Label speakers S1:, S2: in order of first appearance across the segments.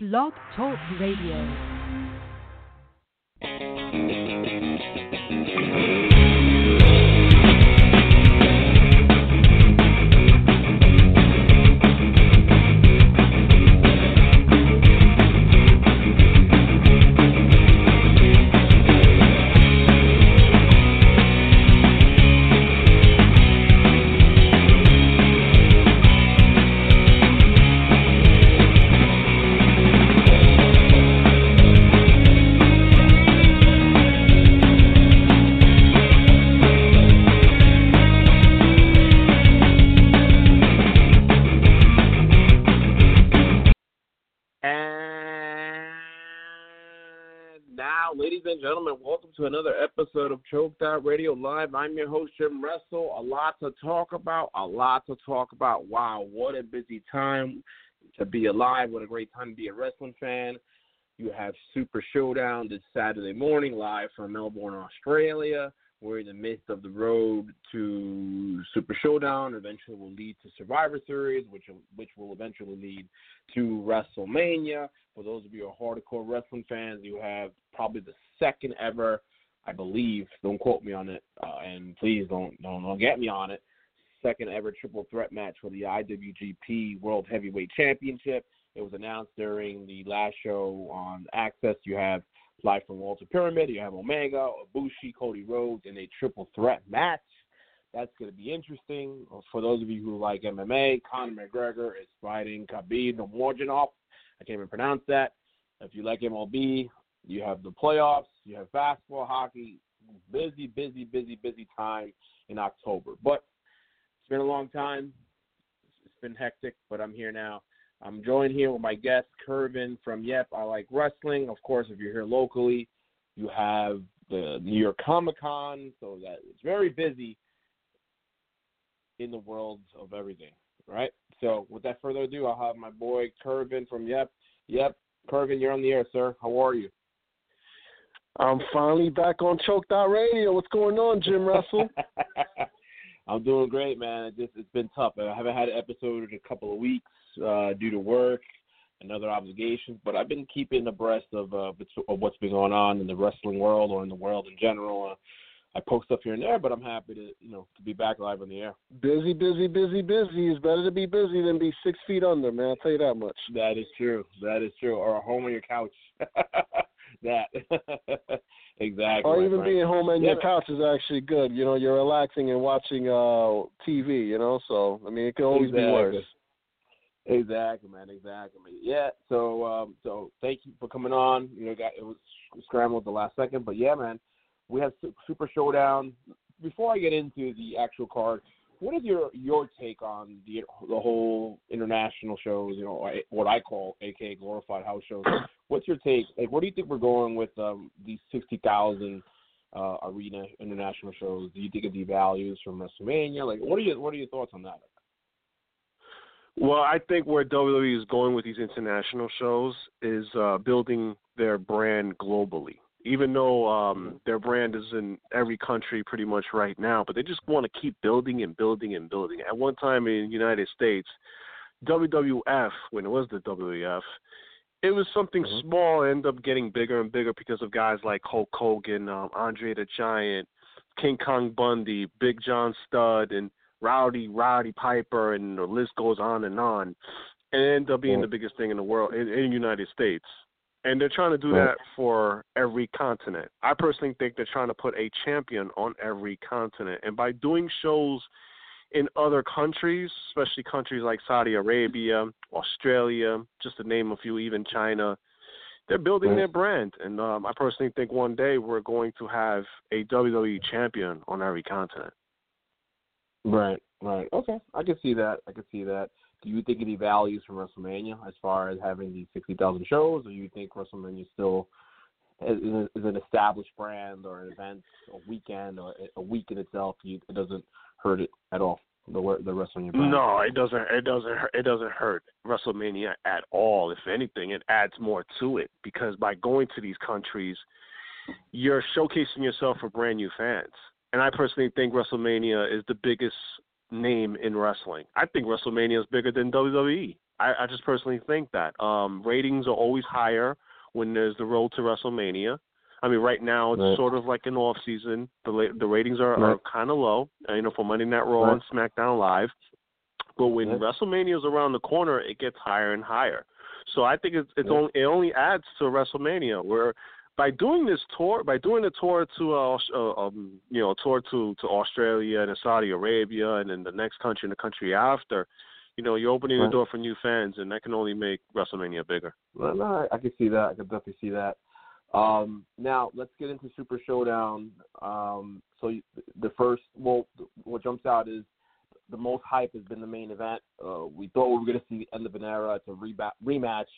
S1: Blog Talk Radio.
S2: To another episode of Choked Out Radio Live. I'm your host, Jim Russell. A lot to talk about, a lot to talk about. Wow, what a busy time to be alive. What a great time to be a wrestling fan. You have Super Showdown this Saturday morning live from Melbourne, Australia. We're in the midst of the road to Super Showdown. Eventually, will lead to Survivor Series, which which will eventually lead to WrestleMania. For those of you who are hardcore wrestling fans, you have probably the second ever, I believe. Don't quote me on it, uh, and please don't, don't don't get me on it. Second ever triple threat match for the IWGP World Heavyweight Championship. It was announced during the last show on AXS. You have live from Walter Pyramid. You have Omega, Ibushi, Cody Rhodes in a triple threat match. That's going to be interesting. For those of you who like MMA, Conor McGregor is fighting Khabib Nurmagomedov. I can't even pronounce that. If you like MLB, you have the playoffs, you have basketball, hockey. Busy, busy, busy, busy time in October. But it's been a long time. It's been hectic, but I'm here now. I'm joined here with my guest, Kervin from Yep, I Like Wrestling. Of course, if you're here locally, you have the New York Comic Con, so that it's very busy in the world of everything, right? So, without further ado, I'll have my boy Kervin from Yep. Yep, Kervin, you're on the air, sir. How are you?
S3: I'm finally back on Choked Out Radio. What's going on, Jim Russell?
S2: I'm doing great, man. It just it's been tough. I haven't had an episode in a couple of weeks uh, due to work and other obligations, but I've been keeping abreast of uh, of what's been going on in the wrestling world or in the world in general. Uh, I post stuff here and there, but I'm happy to you know to be back live on the air.
S3: Busy, busy, busy, busy. It's better to be busy than be six feet under, man. I'll tell you that much.
S2: That is true. That is true. Or a home on your couch. that exactly.
S3: Or even
S2: friend.
S3: being home on
S2: Yeah,
S3: your couch is actually good. You know, you're relaxing and watching uh TV. You know, so I mean, it can always be worse.
S2: Exactly, man. Exactly. Yeah. So, um, so thank you for coming on. You know, got it was scrambled the last second, but yeah, man, we have Super Showdown. Before I get into the actual card, what is your your take on the the whole international shows? You know, what I call AKA glorified house shows. What's your take? Like, where do you think we're going with um, these sixty thousand uh, arena international shows? Do you think it devalues from WrestleMania? Like, what are your what are your thoughts on that?
S3: Well, I think where WWE is going with these international shows is uh, building their brand globally. Even though um, their brand is in every country pretty much right now, but they just want to keep building and building and building. At one time in the United States, WWF, when it was the WWF, it was something
S2: Mhm.
S3: small, ended up getting bigger and bigger because of guys like Hulk Hogan, um, Andre the Giant, King Kong Bundy, Big John Studd, and Rowdy Roddy Piper, and the list goes on and on. And it ended up being
S2: Right.
S3: the biggest thing in the world in, in the United States. And they're trying to do that for every continent. I personally think they're trying to put a champion on every continent. And by doing shows in other countries, especially countries like Saudi Arabia, Australia, just to name a few, even China, they're building their brand. And um, I personally think one day we're going to have a WWE champion on every continent.
S2: Right, right. Okay, I can see that. I can see that. Do you think it devalues from WrestleMania as far as having these sixty thousand shows, or do you think WrestleMania still is, an established brand or an event, a weekend or a week in itself? It doesn't hurt it at all. The the WrestleMania brand.
S3: No, it doesn't. It doesn't. It doesn't hurt WrestleMania at all. If anything, it adds more to it because by going to these countries, you're showcasing yourself for brand new fans. And I personally think WrestleMania is the biggest name in wrestling. I think WrestleMania is bigger than WWE. I, I just personally think that um, ratings are always higher when there's the road to WrestleMania. I mean, right now it's
S2: Right.
S3: sort of like an off season. The la- the ratings are, are kind of low, uh, you know, for Monday Night Raw
S2: Right.
S3: and SmackDown Live. But when
S2: Right.
S3: WrestleMania is around the corner, it gets higher and higher. So I think it's, it's only it only adds to WrestleMania. Where by doing this tour, by doing a tour to uh, uh um, you know, tour to to Australia and Saudi Arabia, and then the next country and the country after, you know, you're opening
S2: Right.
S3: the door for new fans, and that can only make WrestleMania bigger.
S2: Well, no, I, I can see that. I can definitely see that. Um, now let's get into Super Showdown. Um, so you- the first, well, what jumps out is the most hype has been the main event. Uh, we thought we were going to see the end of an era. It's a reba- rematch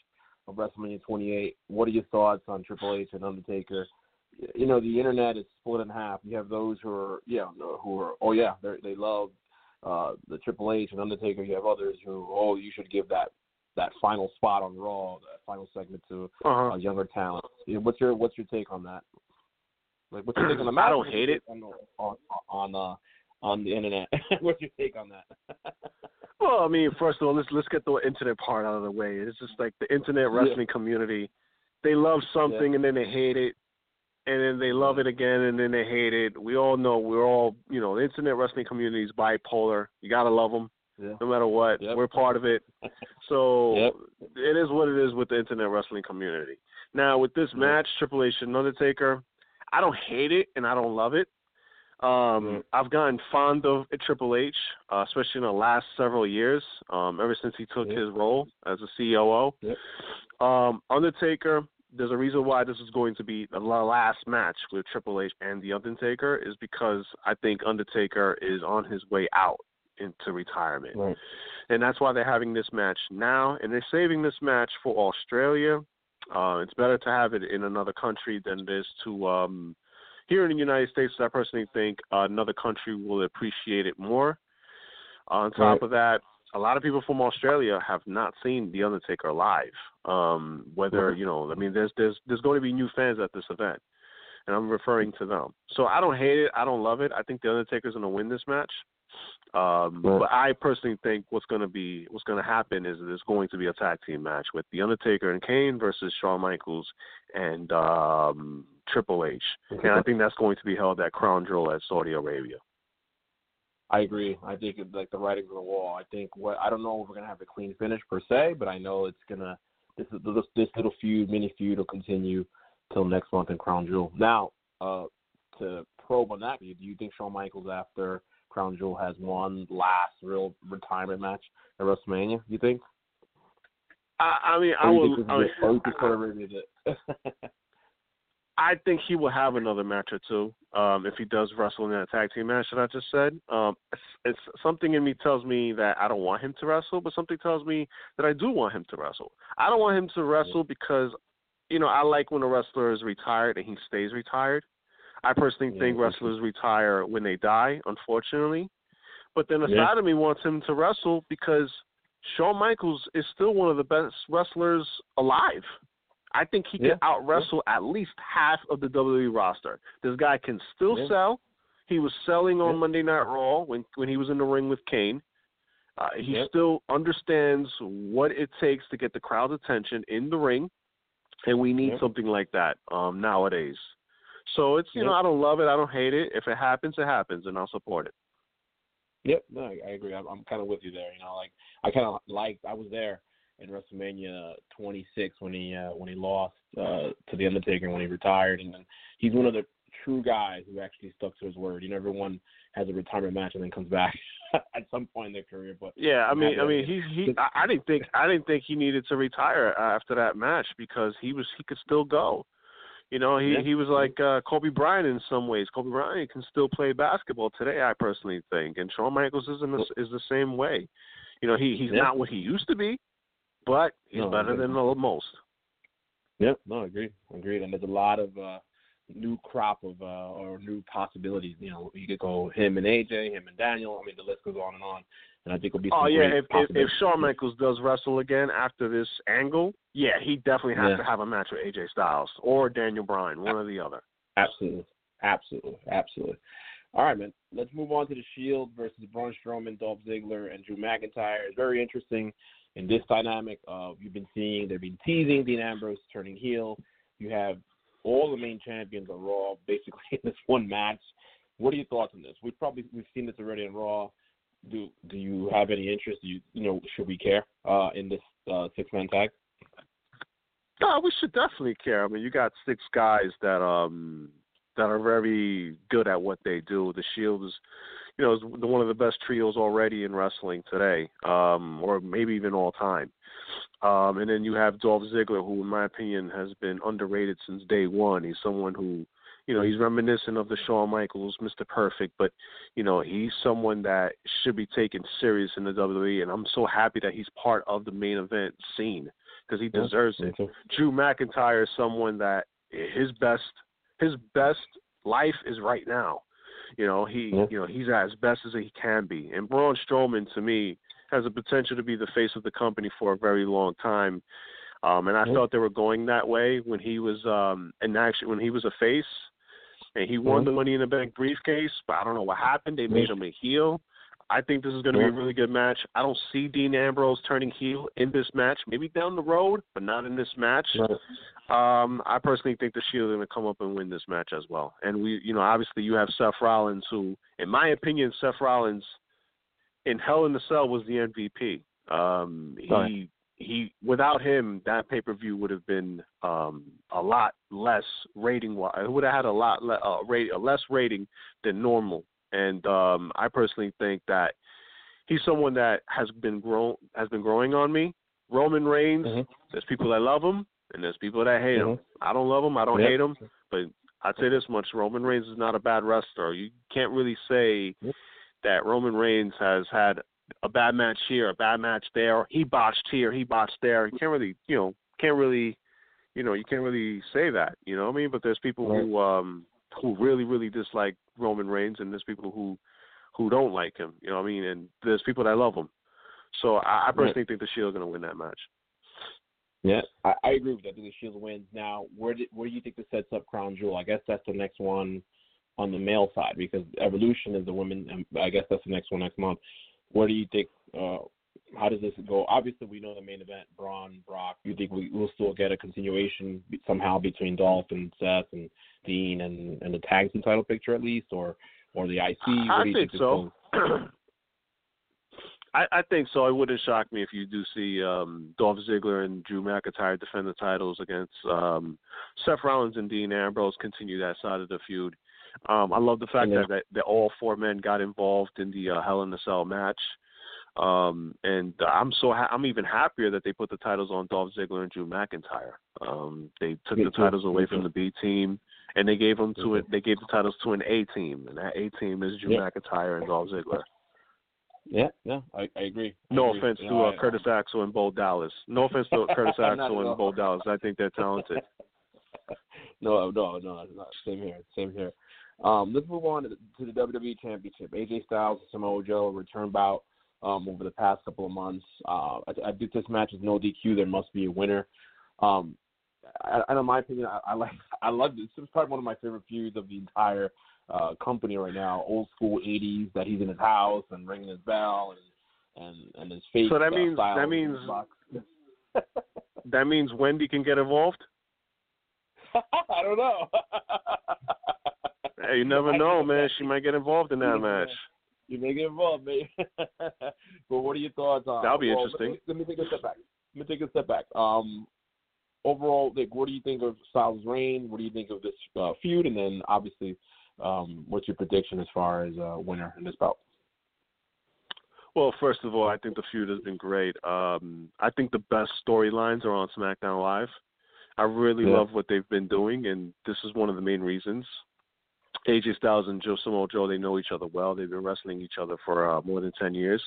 S2: of WrestleMania 28. What are your thoughts on Triple H and Undertaker? You know, the internet is split in half. You have those who are, yeah, who are, oh yeah, they they love uh, the Triple H and Undertaker. You have others who, oh, you should give that that final spot on Raw, that final segment to
S3: Uh-huh.
S2: uh, younger talent. What's your what's your take on that? Like, what's your take on the match?
S3: I don't hate it.
S2: on on on, uh, on the internet. what's your take on that?
S3: Well, I mean, first of all, let's let's get the internet part out of the way. It's just like the internet wrestling community. They love something and then they hate it, and then they love it again and then they hate it. We all know we're all you know the internet wrestling community is bipolar. You gotta love them
S2: yeah.
S3: no matter what.
S2: Yep.
S3: We're part of it. So
S2: Yep.
S3: it is what it is with the internet wrestling community. Now with this match, Triple H and Undertaker, I don't hate it and I don't love it. Um, I've gotten fond of Triple H, uh, especially in the last several years. Um, ever since he took
S2: Yep.
S3: his role as a COO.
S2: Yep.
S3: Um, Undertaker. There's a reason why this is going to be the last match with Triple H and the Undertaker is because I think Undertaker is on his way out into retirement
S2: Right.
S3: and that's why they're having this match now, and they're saving this match for Australia. Uh, it's better to have it in another country than it is to um, here in the United States. I personally think uh, another country will appreciate it more. On top
S2: Right.
S3: of that, a lot of people from Australia have not seen The Undertaker live. Um, whether you know, I mean, there's there's there's going to be new fans at this event, and I'm referring to them. So I don't hate it. I don't love it. I think The Undertaker's going to win this match. Um,
S2: Right.
S3: But I personally think what's going to be what's going to happen is there's going to be a tag team match with The Undertaker and Kane versus Shawn Michaels and um, Triple H, and I think that's going to be held at Crown Jewel at Saudi Arabia.
S2: I agree. I think it's like the writing's on the wall. I think what I don't know if we're gonna have a clean finish per se, but I know it's gonna this is this, this little feud, mini feud will continue till next month in Crown Jewel. Now, uh, to probe on that, do you think Shawn Michaels after Crown Jewel has one last real retirement match at WrestleMania? You think?
S3: I, I mean, I
S2: Or you
S3: will.
S2: think this
S3: I,
S2: it? Or
S3: I,
S2: Saudi Arabia is it?
S3: I think he will have another match or two um, if he does wrestle in that tag team match that I just said. Um, it's, it's something in me tells me that I don't want him to wrestle, but something tells me that I do want him to wrestle. I don't want him to wrestle because, you know, I like when a wrestler is retired and he stays retired. I personally
S2: Yeah,
S3: think wrestlers retire when they die, unfortunately. But then a
S2: Yeah.
S3: side of me wants him to wrestle because Shawn Michaels is still one of the best wrestlers alive. I think he
S2: Yeah.
S3: can out wrestle at least half of the WWE roster. This guy can still
S2: Yeah.
S3: sell. He was selling on
S2: Yeah.
S3: Monday Night Raw when when he was in the ring with Kane. Uh, he
S2: Yeah.
S3: still understands what it takes to get the crowd's attention in the ring, and we need
S2: Yeah.
S3: something like that um, nowadays. So it's you
S2: Yeah.
S3: know I don't love it, I don't hate it. If it happens, it happens, and I'll support it.
S2: Yep, no, I, I agree. I'm, I'm kind of with you there. You know, like I kind of like I was there in WrestleMania 26 when he uh, when he lost uh, to the Undertaker when he retired, and he's one of the true guys who actually stuck to his word. You know, everyone has a retirement match and then comes back at some point in their career, but
S3: Yeah, I mean, I mean,
S2: he-
S3: he. I, I didn't think I didn't think he needed to retire after that match because he was he could still go. You know, he
S2: Yeah.
S3: he was like uh, Kobe Bryant in some ways. Kobe Bryant can still play basketball today. I personally think, and Shawn Michaels is in the, is the same way. You know, he he's
S2: Yeah.
S3: not what he used to be, but he's
S2: No,
S3: better than the most.
S2: Yep, no, agreed, agreed. And there's a lot of uh, new crop of uh, or new possibilities. You know, you could go him and AJ, him and Daniel. I mean, the list goes on and on. And I think it'll be.
S3: Oh yeah, if, if if. Shawn Michaels does wrestle again after this angle, yeah, he definitely has
S2: Yeah.
S3: to have a match with AJ Styles or Daniel Bryan, one or the other.
S2: Absolutely, absolutely, absolutely. All right, man. Let's move on to the Shield versus Braun Strowman, Dolph Ziggler, and Drew McIntyre. It's very interesting. In this dynamic, you've been seeing they've been teasing Dean Ambrose turning heel. You have all the main champions on Raw basically in this one match. What are your thoughts on this? We've probably we've seen this already on Raw. Do do you have any interest? Do you you know should we care uh, in this uh, six man tag?
S3: No, we should definitely care. I mean, you got six guys that um that are very good at what they do. The Shield is, you know, is one of the best trios already in wrestling today, um, or maybe even all time. Um, and then you have Dolph Ziggler, who, in my opinion, has been underrated since day one. He's someone who, you know, he's reminiscent of the Shawn Michaels, Mr. Perfect, but you know, he's someone that should be taken serious in the WWE. And I'm so happy that he's part of the main event scene because he deserves it. Drew McIntyre is someone that his best his best life is right now. You know, he yeah. you know, he's as best as he can be. And Braun Strowman to me has the potential to be the face of the company for a very long time. Um and I yeah. thought they were going that way when he was um and actually when he was a face and he won the money in the bank briefcase, but I don't know what happened. They made him a heel. I think this is going to yeah. be a really good match. I don't see Dean Ambrose turning heel in this match. Maybe down the road, but not in this match. Right. Um, I personally think the Shield is going to come up and win this match as well. And we, you know, obviously you have Seth Rollins, who, in my opinion, Seth Rollins in Hell in the Cell was the MVP. Um, he right. he without him, that pay per view would have been um, a lot less rating. wise. It would have had a lot le- uh, rate, a less rating than normal and um, I personally think that he's someone that has been grown has been growing on me. Roman Reigns, mm-hmm. there's people that love him and there's people that hate mm-hmm. him. I don't love him, I don't yep. hate him, but I'd say this much: Roman Reigns is not a bad wrestler. You can't really say yep. that Roman Reigns has had a bad match here, a bad match there. He botched here, he botched there. You can't really, you know, can't really, you know, you can't really say that. You know what I mean? But there's people right. who um who really really dislike Roman Reigns, and there's people who who don't like him. You know what I mean? And there's people that love him. So I, I personally right. think the Shield's going to win that match.
S2: Yeah, I, I agree with that. I think the Shield wins. Now, where did where do you think this sets up Crown Jewel? I guess that's the next one on the male side because Evolution is the women. And I guess that's the next one next month. Where do you think? Uh, how does this go? Obviously, we know the main event, Braun, Brock. You think we will still get a continuation somehow between Dolph and Seth and Dean and, and the tag team title picture at least, or or the IC?
S3: I
S2: think,
S3: think so. I, I think so. It wouldn't shock me if you do see um, Dolph Ziggler and Drew McIntyre defend the titles against um, Seth Rollins and Dean Ambrose. Continue that side of the feud. Um, I love the fact yeah. that, that that all four men got involved in the uh, Hell in a Cell match. Um, and I'm so ha- I'm even happier that they put the titles on Dolph Ziggler and Drew McIntyre. Um, they took the titles away from the B team, and they gave them to it. They gave the titles to an A team, and that A team is Drew yeah. McIntyre and Dolph Ziggler.
S2: Yeah, yeah, I, I agree.
S3: I no
S2: agree.
S3: offense
S2: you
S3: to
S2: know,
S3: uh, I, Curtis Axel and Bo Dallas. No offense to Curtis Axel and Bo Dallas. I think they're talented.
S2: no, no, no, no. Same here. Same here. Um, let's move on to the, to the WWE Championship. AJ Styles and Samoa Joe return bout um, over the past couple of months. Uh, I, I think this match is no DQ. There must be a winner. Um, I, I, in my opinion, I, I like I love this. This is probably one of my favorite feuds of the entire uh, company right now. Old school '80s that he's in his house and ringing his bell and and and his face.
S3: So that
S2: uh,
S3: means that means that means Wendy can get involved.
S2: I don't know.
S3: hey, you never know, man. She might get involved in that match
S2: you may get involved, mate. but what are your thoughts on?
S3: That'll be interesting.
S2: Let me, let me, take a step back. Let me take a step back. Um, overall, like, what do you think of Styles' reign? What do you think of this uh, feud? And then, obviously, um, what's your prediction as far as uh, winner in this bout?
S3: Well, first of all, I think the feud has been great. Um, I think the best storylines are on SmackDown Live. I really yeah. love what they've been doing, and this is one of the main reasons. AJ Styles and Joe Samoa Joe, they know each other well. They've been wrestling each other for uh, more than 10 years.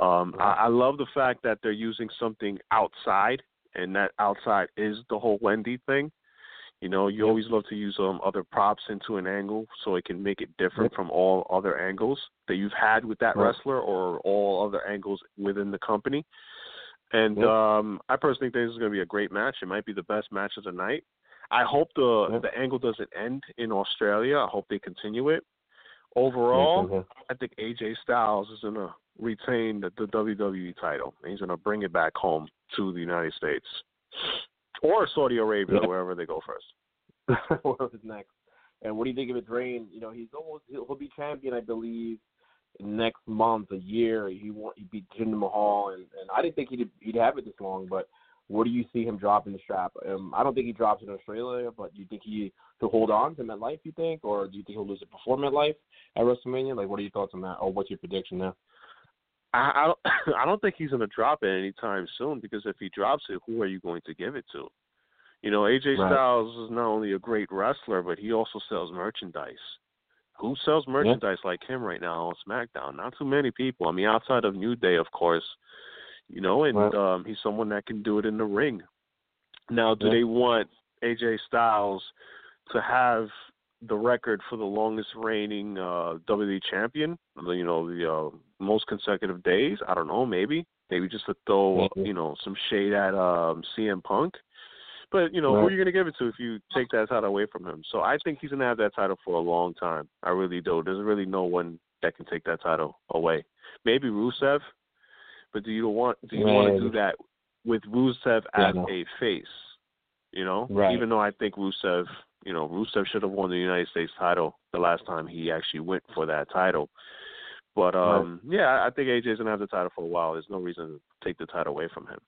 S3: Um, I, I love the fact that they're using something outside, and that outside is the whole Wendy thing. You know, you always love to use um, other props into an angle so it can make it different from all other angles that you've had with that wrestler or all other angles within the company. And um, I personally think this is going to be a great match. It might be the best match of the night. I hope the yeah. the angle doesn't end in Australia. I hope they continue it. Overall, mm-hmm. I think AJ Styles is gonna retain the, the WWE title. He's going to bring it back home to the United States or Saudi Arabia, yeah. wherever they go first.
S2: Wherever's next. And what do you think of his reign? You know, he's almost he'll, he'll be champion, I believe, next month, a year. He won, he beat Jinder Mahal, and, and I didn't think he'd he'd have it this long. But where do you see him dropping the strap? Um, I don't think he drops it in Australia, but do you think he he'll hold on to MetLife? You think, or do you think he'll lose it before MetLife at WrestleMania? Like, what are your thoughts on that, or what's your prediction there?
S3: I I don't, I don't think he's going to drop it anytime soon because if he drops it, who are you going to give it to? You know, AJ right. Styles is not only a great wrestler, but he also sells merchandise. Who sells merchandise yeah. like him right now on SmackDown? Not too many people. I mean, outside of New Day, of course. You know, and right. um, he's someone that can do it in the ring. Now, do yeah. they want AJ Styles to have the record for the longest reigning uh, WWE champion? You know, the uh, most consecutive days. I don't know. Maybe, maybe just to throw you know some shade at um, CM Punk. But you know, right. who are you going to give it to if you take that title away from him? So I think he's going to have that title for a long time. I really do. There's really no one that can take that title away. Maybe Rusev, but do you want do you right. want to do that with Rusev yeah, as no. a face? You know,
S2: right.
S3: even though I think Rusev, you know, Rusev should have won the United States title the last time he actually went for that title. But um right. yeah, I think AJ's gonna have the title for a while. There's no reason to take the title away from him.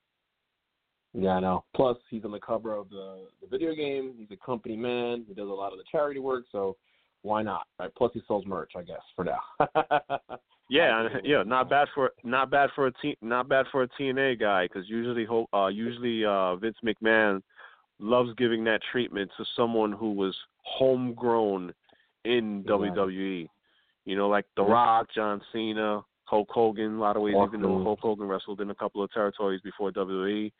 S2: Yeah, I know. Plus, he's on the cover of the the video game. He's a company man. He does a lot of the charity work, so why not? Right? Plus, he sells merch, I guess, for now.
S3: yeah, yeah, not bad for not bad for a t, not bad for a TNA guy because usually uh usually uh Vince McMahon loves giving that treatment to someone who was homegrown in. WWE. You know, like The Rock, John Cena, Hulk Hogan. A lot of ways, even though Hulk Hogan wrestled in a couple of territories before WWE.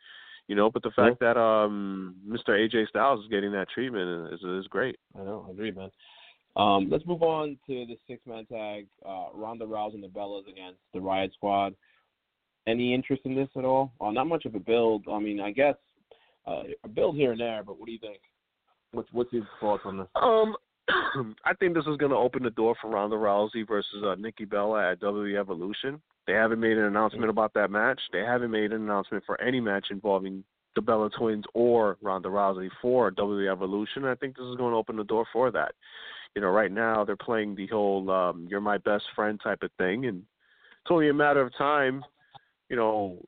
S3: You know, but the fact yeah. that um Mr. AJ Styles is getting that treatment is is great.
S2: I know, I agree, man. Um, let's move on to the six man tag. Uh, Ronda Rousey and the Bellas against the Riot Squad. Any interest in this at all? Uh, not much of a build. I mean, I guess uh, a build here and there, but what do you think? What's what's your thoughts on this?
S3: Um, I think this is going to open the door for Ronda Rousey versus uh, Nikki Bella at WWE Evolution. They haven't made an announcement about that match. They haven't made an announcement for any match involving the Bella Twins or Ronda Rousey for WWE Evolution. I think this is going to open the door for that. You know, right now they're playing the whole um, "you're my best friend" type of thing, and it's only a matter of time. You know,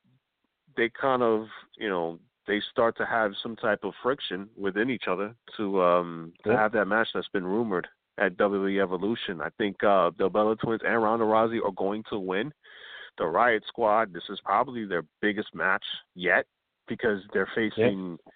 S3: they kind of, you know, they start to have some type of friction within each other to um to yeah. have that match that's been rumored at WWE Evolution. I think uh the Bella Twins and Ronda Rousey are going to win. The Riot Squad, this is probably their biggest match yet because they're facing yeah.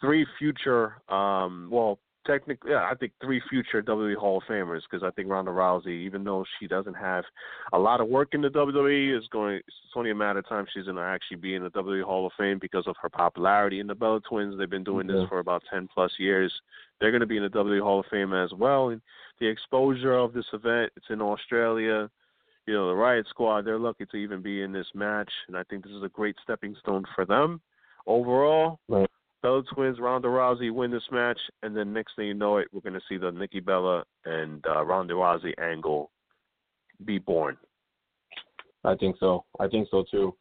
S3: three future um well technically, yeah, I think three future WWE Hall of Famers because I think Ronda Rousey, even though she doesn't have a lot of work in the WWE, is going. It's only a matter of time she's going to actually be in the WWE Hall of Fame because of her popularity. And the Bella Twins, they've been doing this for about ten plus years. They're going to be in the WWE Hall of Fame as well. And the exposure of this event, it's in Australia. You know, the Riot Squad, they're lucky to even be in this match, and I think this is a great stepping stone for them overall.
S2: Right.
S3: Bella Twins, Ronda Rousey win this match, and then next thing you know it, we're going to see the Nikki Bella and uh, Ronda Rousey angle be born.
S2: I think so. I think so too.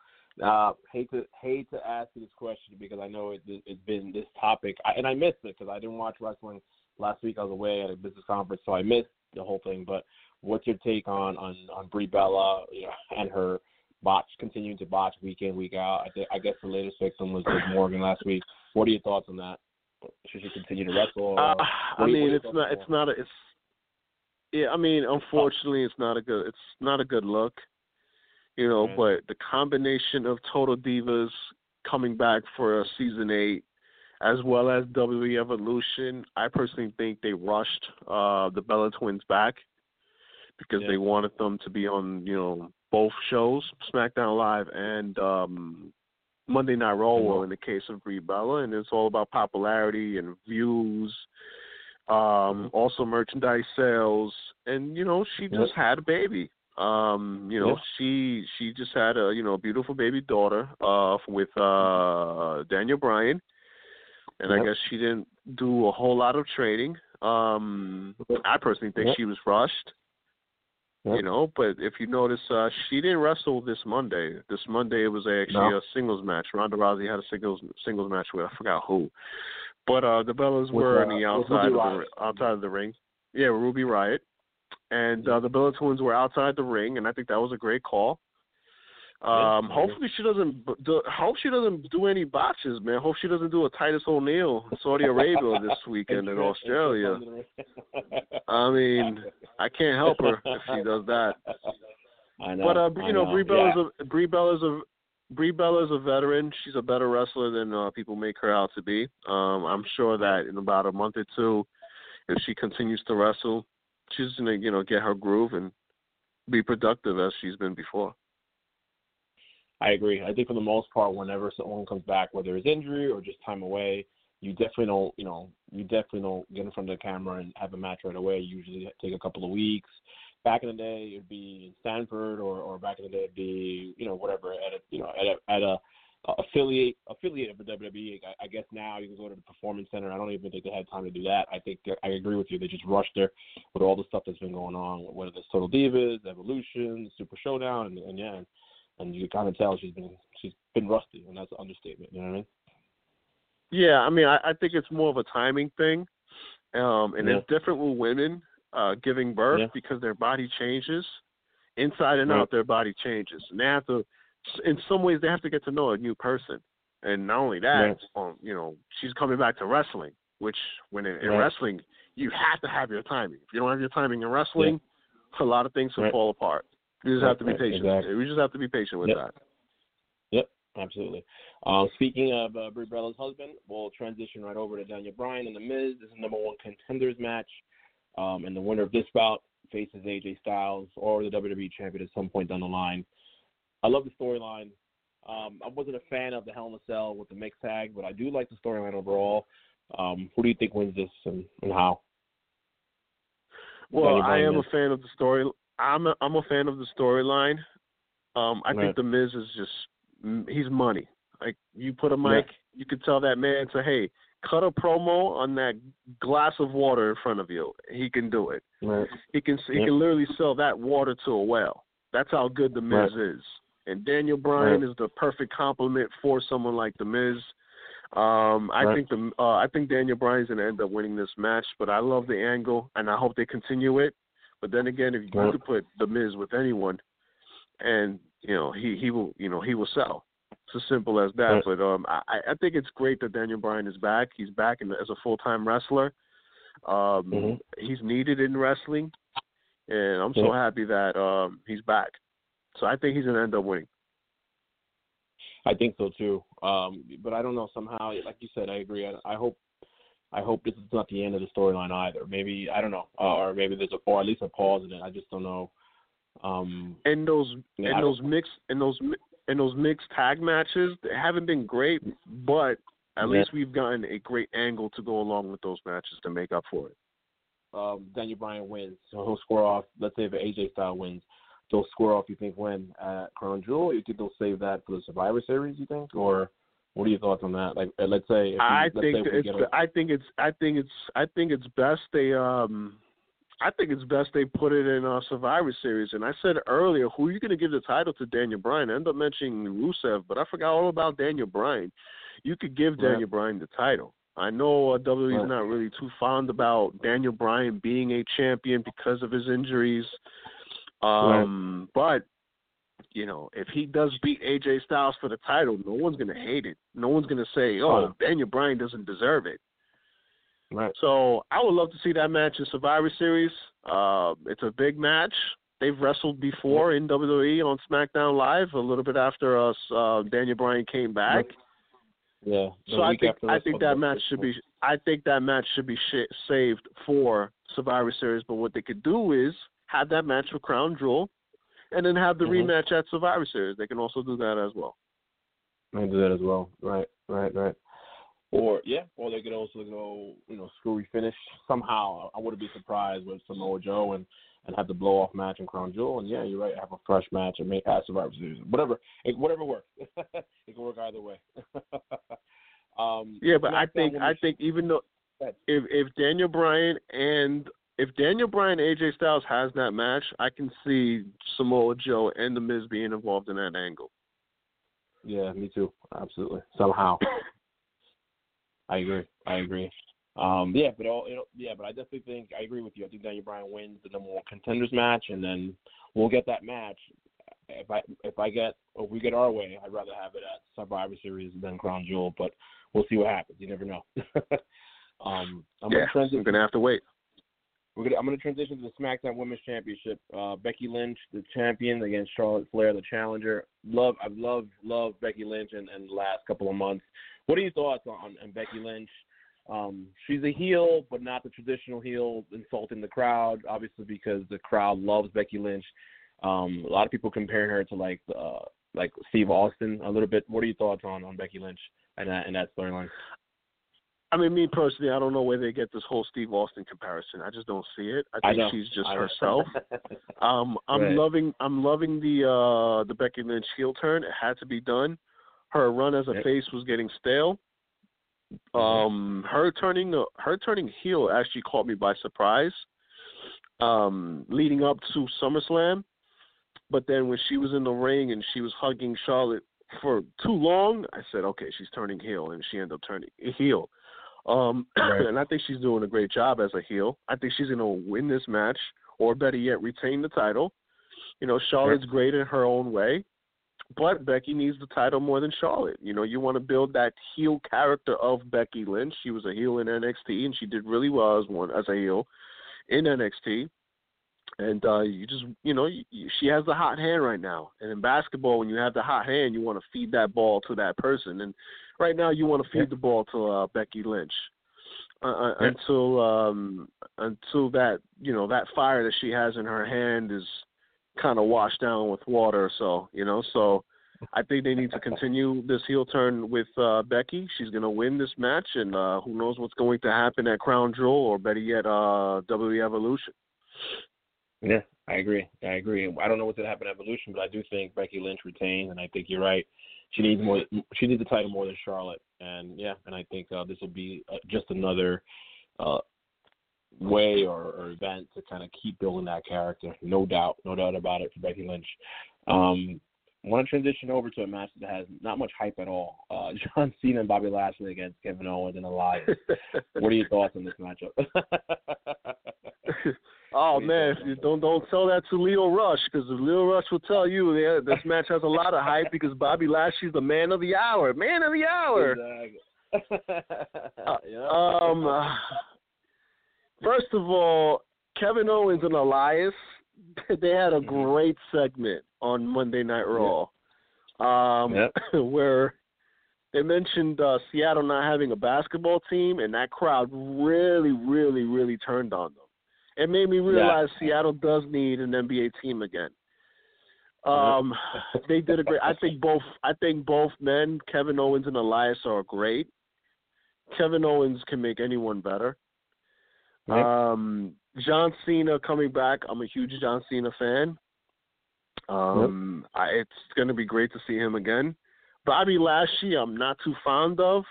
S2: Uh, hate to hate to ask you this question because I know it, has been this topic, I, and I missed it because I didn't watch wrestling last week. I was away at a business conference, so I missed the whole thing. But what's your take on on on Brie Bella you know, and her botch continuing to botch week in week out? I, th- I guess the latest victim was Liv Morgan last week. What are your thoughts on that? Should she continue to wrestle?
S3: Uh, I mean, it's not. It's not. A, it's yeah. I mean, unfortunately, it's not a good. It's not a good look. You know, mm-hmm. but the combination of Total Divas coming back for a season eight, as well as WWE Evolution, I personally think they rushed uh, the Bella Twins back because yeah. they wanted them to be on, you know, both shows, SmackDown Live and um, Monday Night Raw mm-hmm. in the case of Brie Bella, and it's all about popularity and views. Um, mm-hmm. also merchandise sales, and you know she just had a baby. Um, you know she she just had a you know beautiful baby daughter uh, with uh, Daniel Bryan, and I guess she didn't do a whole lot of training. Um, I personally think she was rushed. You know, but if you notice, uh, she didn't wrestle this Monday. This Monday it was actually
S2: No.
S3: a singles match. Ronda Rousey had a singles singles match with I forgot who, but uh, the Bellas
S2: With,
S3: were
S2: uh,
S3: in the outside of the outside of the ring. Yeah, Ruby Riott, and uh, the Bella Twins were outside the ring, and I think that was a great call.
S2: Yeah,
S3: Um, hopefully she doesn't. Do, hope she doesn't do any botches, man. Hope she doesn't do a Titus O'Neil in Saudi Arabia this weekend in Australia. I mean, I can't help her if she does that.
S2: I know.
S3: But uh,
S2: I
S3: you know, Brie
S2: yeah.
S3: Bella's a Brie Bella's a Brie Bella's a veteran. She's a better wrestler than uh, people make her out to be. Um, I'm sure that in about a month or two, if she continues to wrestle, she's gonna you know get her groove and be productive as she's been before.
S2: I agree. I think for the most part, whenever someone comes back, whether it's injury or just time away, you definitely don't, you know, you definitely don't get in front of the camera and have a match right away. You usually take a couple of weeks. Back in the day, it'd be in Stamford, or or back in the day, it'd be, you know, whatever at a, you know, at a at a affiliate affiliate of the WWE. I, I guess now you can go to the Performance Center. I don't even think they had time to do that. I think I agree with you. They just rushed there with all the stuff that's been going on, whether it's Total Divas, Evolution, Super Showdown, and, and yeah, and you can kind of tell she's been she's been rusty, and that's an understatement. You know what I mean?
S3: Yeah, I mean, I, I think it's more of a timing thing, um, and
S2: Yeah.
S3: it's different with women uh, giving birth
S2: Yeah.
S3: because their body changes, inside and
S2: Right.
S3: out. Their body changes, and they have to. In some ways, they have to get to know a new person, and not only that,
S2: Right.
S3: um, you know, she's coming back to wrestling, which when in, in
S2: Right.
S3: wrestling, you have to have your timing. If you don't have your timing in wrestling, a lot of things will fall apart. You just have to be patient.
S2: exactly.
S3: We just have to be patient with
S2: Yep.
S3: that.
S2: Yep, absolutely. Um, speaking of uh, Brie Bella's husband, we'll transition right over to Daniel Bryan and The Miz. This is number one contenders match, um, and the winner of this bout faces AJ Styles or the WWE champion at some point down the line. I love the storyline. Um, I wasn't a fan of the Hell in a Cell with the mix tag, but I do like the storyline overall. Um, who do you think wins this and, and how?
S3: Well, I am a fan of the story. I'm a, I'm a fan of the storyline. Um, I
S2: Right.
S3: think the Miz is just he's money. Like you put a mic, you could tell that man to hey, cut a promo on that glass of water in front of you. He can do it.
S2: Right.
S3: He can he
S2: Yep.
S3: can literally sell that water to a well. That's how good the Miz is. And Daniel Bryan
S2: Right.
S3: is the perfect complement for someone like the Miz. Um, I
S2: Right.
S3: think the uh, I think Daniel Bryan's gonna end up winning this match, but I love the angle and I hope they continue it. But then again, if you
S2: Right.
S3: could put the Miz with anyone, and you know he he will you know he will sell. It's as simple as that. But um, I I think it's great that Daniel Bryan is back. He's back in, as a full time wrestler. Um,
S2: Mhm.
S3: He's needed in wrestling, and I'm so happy that um he's back. So I think he's gonna end up winning.
S2: I think so too. Um, but I don't know. Somehow, like you said, I agree. I, I hope, I hope this is not the end of the storyline either. Maybe I don't know, uh, or maybe there's a, or at least a pause in it. I just don't know. Um,
S3: And those
S2: Yeah,
S3: and those mixed and those and those mixed tag matches they haven't been great, but at
S2: Yeah.
S3: least we've gotten a great angle to go along with those matches to make up for it.
S2: um, Daniel Bryan wins, so he'll score off. Let's say if AJ Style wins, they'll score off. You think when at Crown Jewel? You think they'll save that for the Survivor Series? You think, or what are your thoughts on that? Like, uh, let's say, if
S3: I
S2: let's
S3: think
S2: say
S3: it's
S2: a,
S3: I think it's I think it's I think it's best they um I think it's best they put it in uh, Survivor Series. And I said earlier, who are you going to give the title to? Daniel Bryan. I ended up mentioning Rusev, but I forgot all about Daniel Bryan. You could give
S2: Right.
S3: Daniel Bryan the title. I know uh, WWE's
S2: Right.
S3: not really too fond about Daniel Bryan being a champion because of his injuries. Um, but you know, if he does beat AJ Styles for the title, no one's gonna hate it. No one's gonna say, "Oh. Daniel Bryan doesn't deserve it."
S2: right?
S3: So I would love to see that match in Survivor Series. Uh, it's a big match. They've wrestled before in WWE on SmackDown Live a little bit after us. Uh, Daniel Bryan came back.
S2: Yeah.
S3: So I think I think that match should be I think that match should be sh- saved for Survivor Series. But what they could do is have that match for Crown Jewel, and then have the
S2: Mhm.
S3: rematch at Survivor Series. They can also do that as well.
S2: I do that as well. Right, right, right. Or yeah, or they could also go, you know, screwy finish somehow. I wouldn't be surprised with Samoa Joe and and have the blow off match in Crown Jewel. And yeah, you're right, have a fresh match and make at Survivor Series. Whatever, it, whatever works. it can work either way. um,
S3: Yeah, but I think I think even though if if Daniel Bryan and if Daniel Bryan and AJ Styles has that match, I can see Samoa Joe and The Miz being involved in that angle.
S2: Yeah, me too. Absolutely. Somehow. I agree. I agree. Um, yeah, but all yeah, but I definitely think I agree with you. I think Daniel Bryan wins the number one contenders match, and then we'll get that match. If I if I get if we get our way, I'd rather have it at Survivor Series than Crown Jewel, but we'll see what happens. You never know. um, I'm
S3: yeah,
S2: gonna transition.
S3: I'm gonna have to wait.
S2: We're gonna, I'm going to transition to the SmackDown Women's Championship. Uh, Becky Lynch, the champion, against Charlotte Flair, the challenger. Love, I've loved, loved Becky Lynch in, in the last couple of months. What are your thoughts on, on Becky Lynch? Um, she's a heel, but not the traditional heel, insulting the crowd. Obviously, because the crowd loves Becky Lynch. Um, a lot of people comparing her to like uh, like Steve Austin a little bit. What are your thoughts on on Becky Lynch and that and that storyline?
S3: I mean, me personally, I don't know where they get this whole Steve Austin comparison. I just don't see it. I think
S2: I
S3: she's just herself. um, I'm
S2: right.
S3: loving, I'm loving the uh the Becky Lynch heel turn. It had to be done. Her run as a
S2: Yep.
S3: face was getting stale. Um, her turning the her turning heel actually caught me by surprise. Um, leading up to SummerSlam, but then when she was in the ring and she was hugging Charlotte for too long, I said, okay, she's turning heel, and she ended up turning heel. Um,
S2: Right.
S3: and I think she's doing a great job as a heel. I think she's going to win this match, or better yet, retain the title. You know, Charlotte's great in her own way, but Becky needs the title more than Charlotte. You know, you want to build that heel character of Becky Lynch. She was a heel in NXT, and she did really well as one as a heel in NXT. And uh, you just, you know, you, you, she has the hot hand right now. And in basketball, when you have the hot hand, you want to feed that ball to that person. And right now, you want to feed
S2: Yeah.
S3: the ball to uh, Becky Lynch. Uh, uh,
S2: Yeah.
S3: until um until that you know that fire that she has in her hand is kind of washed down with water so you know so I think they need to continue this heel turn with uh Becky. She's gonna win this match and uh who knows what's going to happen at Crown Jewel or better yet uh WWE Evolution.
S2: Yeah, I agree. I agree. I don't know what's gonna happen at Evolution, but I do think Becky Lynch retains, and I think you're right. She needs more. She needs the title more than Charlotte, and yeah, and I think uh, this will be uh, just another uh, way or, or event to kind of keep building that character. No doubt, no doubt about it for Becky Lynch. Um, I want to transition over to a match that has not much hype at all. Uh, John Cena and Bobby Lashley against Kevin Owens and Elias. what are your thoughts on this matchup?
S3: oh
S2: What do you
S3: man,
S2: think
S3: if you
S2: about
S3: don't don't tell that to Lio Rush because Lio Rush will tell you yeah, this match has a lot of hype because Bobby Lashley's the man of the hour, man of the hour.
S2: Exactly. yeah.
S3: Um, uh, first of all, Kevin Owens and Elias, they had a
S2: Mhm.
S3: great segment on Monday Night Raw, um,
S2: Yep.
S3: where they mentioned uh, Seattle not having a basketball team, and that crowd really, really, really turned on them. It made me realize Seattle does need an NBA team again. Um, they did a great. I think both. I think both men, Kevin Owens and Elias, are great. Kevin Owens can make anyone better.
S2: Yep.
S3: Um, John Cena coming back. I'm a huge John Cena fan. Um, I, it's going to be great to see him again. Bobby Lashley, I'm not too fond of.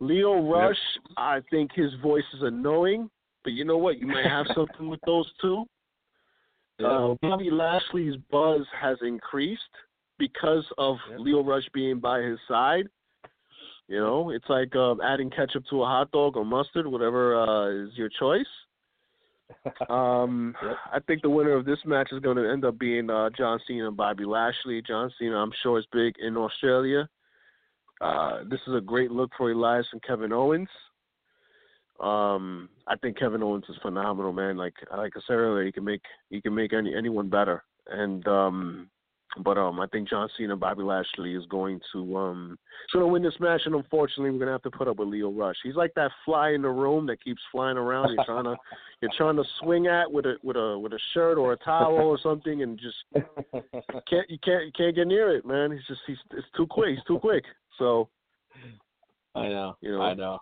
S3: Lio Rush, I think his voice is annoying, but you know what? You might have something with those two. Uh, Bobby Lashley's buzz has increased because of
S2: Yep.
S3: Lio Rush being by his side. You know, it's like um, adding ketchup to a hot dog or mustard, whatever uh, is your choice. Um,
S2: Yep.
S3: I think the winner of this match is going to end up being uh, John Cena and Bobby Lashley. John Cena, I'm sure, is big in Australia. Uh, this is a great look for Elias and Kevin Owens. Um, I think Kevin Owens is phenomenal, man. Like like I said earlier, he can make he can make any anyone better. And um, but um, I think John Cena and Bobby Lashley is going to um, is going to win this match, and unfortunately, we're going to have to put up with Lio Rush. He's like that fly in the room that keeps flying around. You're trying to you're trying to swing at with a with a with a shirt or a towel or something, and just can't you can't you can't get near it, man. He's just he's it's too quick. He's too quick. So
S2: I know.
S3: You know.
S2: I know.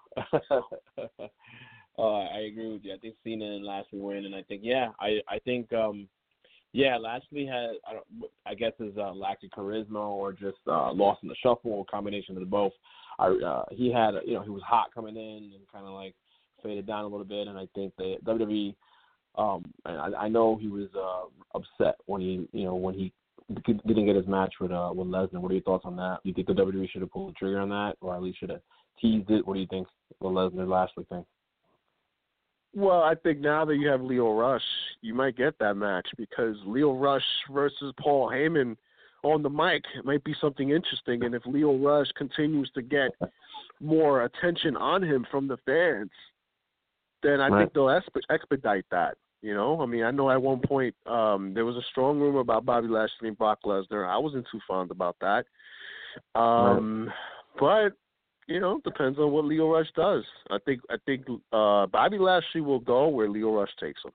S2: uh, I agree with you. I think Cena and Lashley win, and I think yeah, I I think um yeah, Lashley had I don't I guess his uh, lack of charisma or just uh, lost in the shuffle or combination of the both. I uh, he had you know he was hot coming in and kind of like faded down a little bit, and I think the WWE Um, and I, I know he was uh, upset when he, you know, when he didn't get his match with uh, with Lesnar. What are your thoughts on that? Do you think the WWE should have pulled the trigger on that, or at least should have teased it? What do you think the Lesnar Lashley thing?
S3: Well, I think now that you have Lio Rush, you might get that match because Lio Rush versus Paul Heyman on the mic might be something interesting. And if Lio Rush continues to get more attention on him from the fans, then I right. think they'll expedite that. You know, I mean, I know at one point um, there was a strong rumor about Bobby Lashley and Brock Lesnar. I wasn't too fond about that. Um, right. But you know, depends on what Lio Rush does. I think I think uh, Bobby Lashley will go where Lio Rush takes him.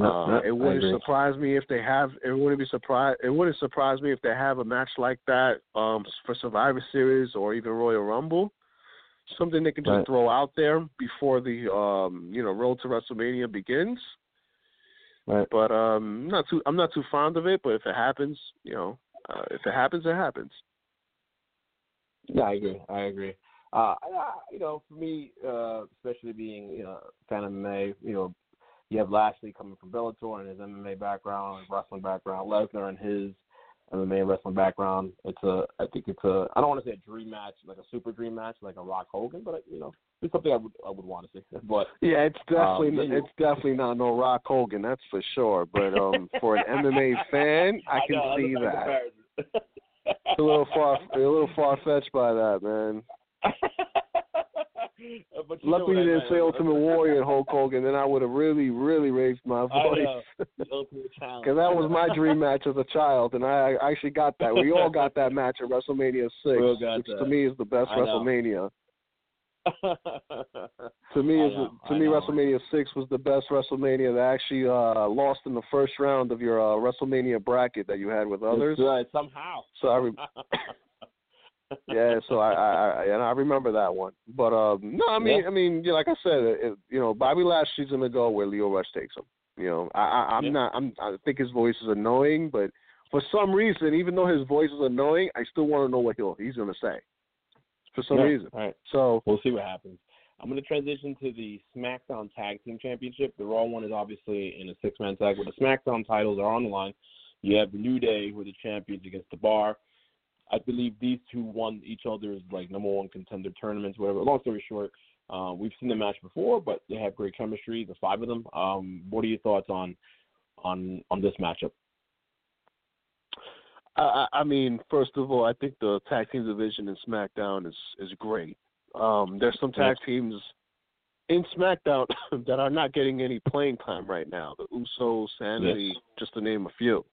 S3: Uh, it wouldn't surprise me if they have. It wouldn't be surprised. It wouldn't surprise me if they have a match like that um, for Survivor Series or even Royal Rumble. Something they can just right. throw out there before the um, you know road to WrestleMania begins.
S2: Right.
S3: But um, not too. I'm not too fond of it. But if it happens, you know, uh, if it happens, it happens.
S2: Yeah, I agree. I agree. Uh, you know, for me, uh, especially being you know, a fan of MMA, you know, you have Lashley coming from Bellator and his MMA background, wrestling background, Lesnar and his MMA wrestling background. It's a, I think it's a, I don't want to say a dream match, like a super dream match, like a Rock Hogan, but you know, it's something I would, I would want to see. But
S3: yeah, it's definitely, um, it's definitely not no Rock Hogan, that's for sure. But um, for an MMA fan, I can know, see that. a little far, a little far fetched by that, man.
S2: but
S3: you Luckily, you didn't say Ultimate Warrior and Hulk Hogan, then I would have really, really raised my voice.
S2: Because
S3: that was my dream match as a child, and I actually got that. We all got that match at WrestleMania six, which
S2: that.
S3: to me is the best
S2: I
S3: WrestleMania. To me, is to me, WrestleMania six was the best WrestleMania that actually uh, lost in the first round of your uh, WrestleMania bracket that you had with others.
S2: Right, somehow.
S3: So I. Re- yeah, so I, I, I and I remember that one. But um, no, I mean,
S2: yeah.
S3: I mean, like I said, it, you know, Bobby Lashley's gonna go where Lio Rush takes him. You know, I, I I'm
S2: yeah.
S3: not, I'm, I think his voice is annoying, but for some reason, even though his voice is annoying, I still want to know what he'll he's gonna say. For some reason.
S2: All right.
S3: So
S2: we'll see what happens. I'm going to transition to the SmackDown Tag Team Championship. The Raw one is obviously in a six man tag, but the SmackDown titles are on the line. You have the New Day, who are the champions against the Bar. I believe these two won each other's like number one contender tournaments, whatever. Long story short, uh, we've seen the match before, but they have great chemistry. The five of them. Um, what are your thoughts on on on this matchup?
S3: I, I mean, first of all, I think the tag team division in SmackDown is is great. Um, there's some tag teams in SmackDown that are not getting any playing time right now. The Usos, Sanity,
S2: yes.
S3: just to name a few.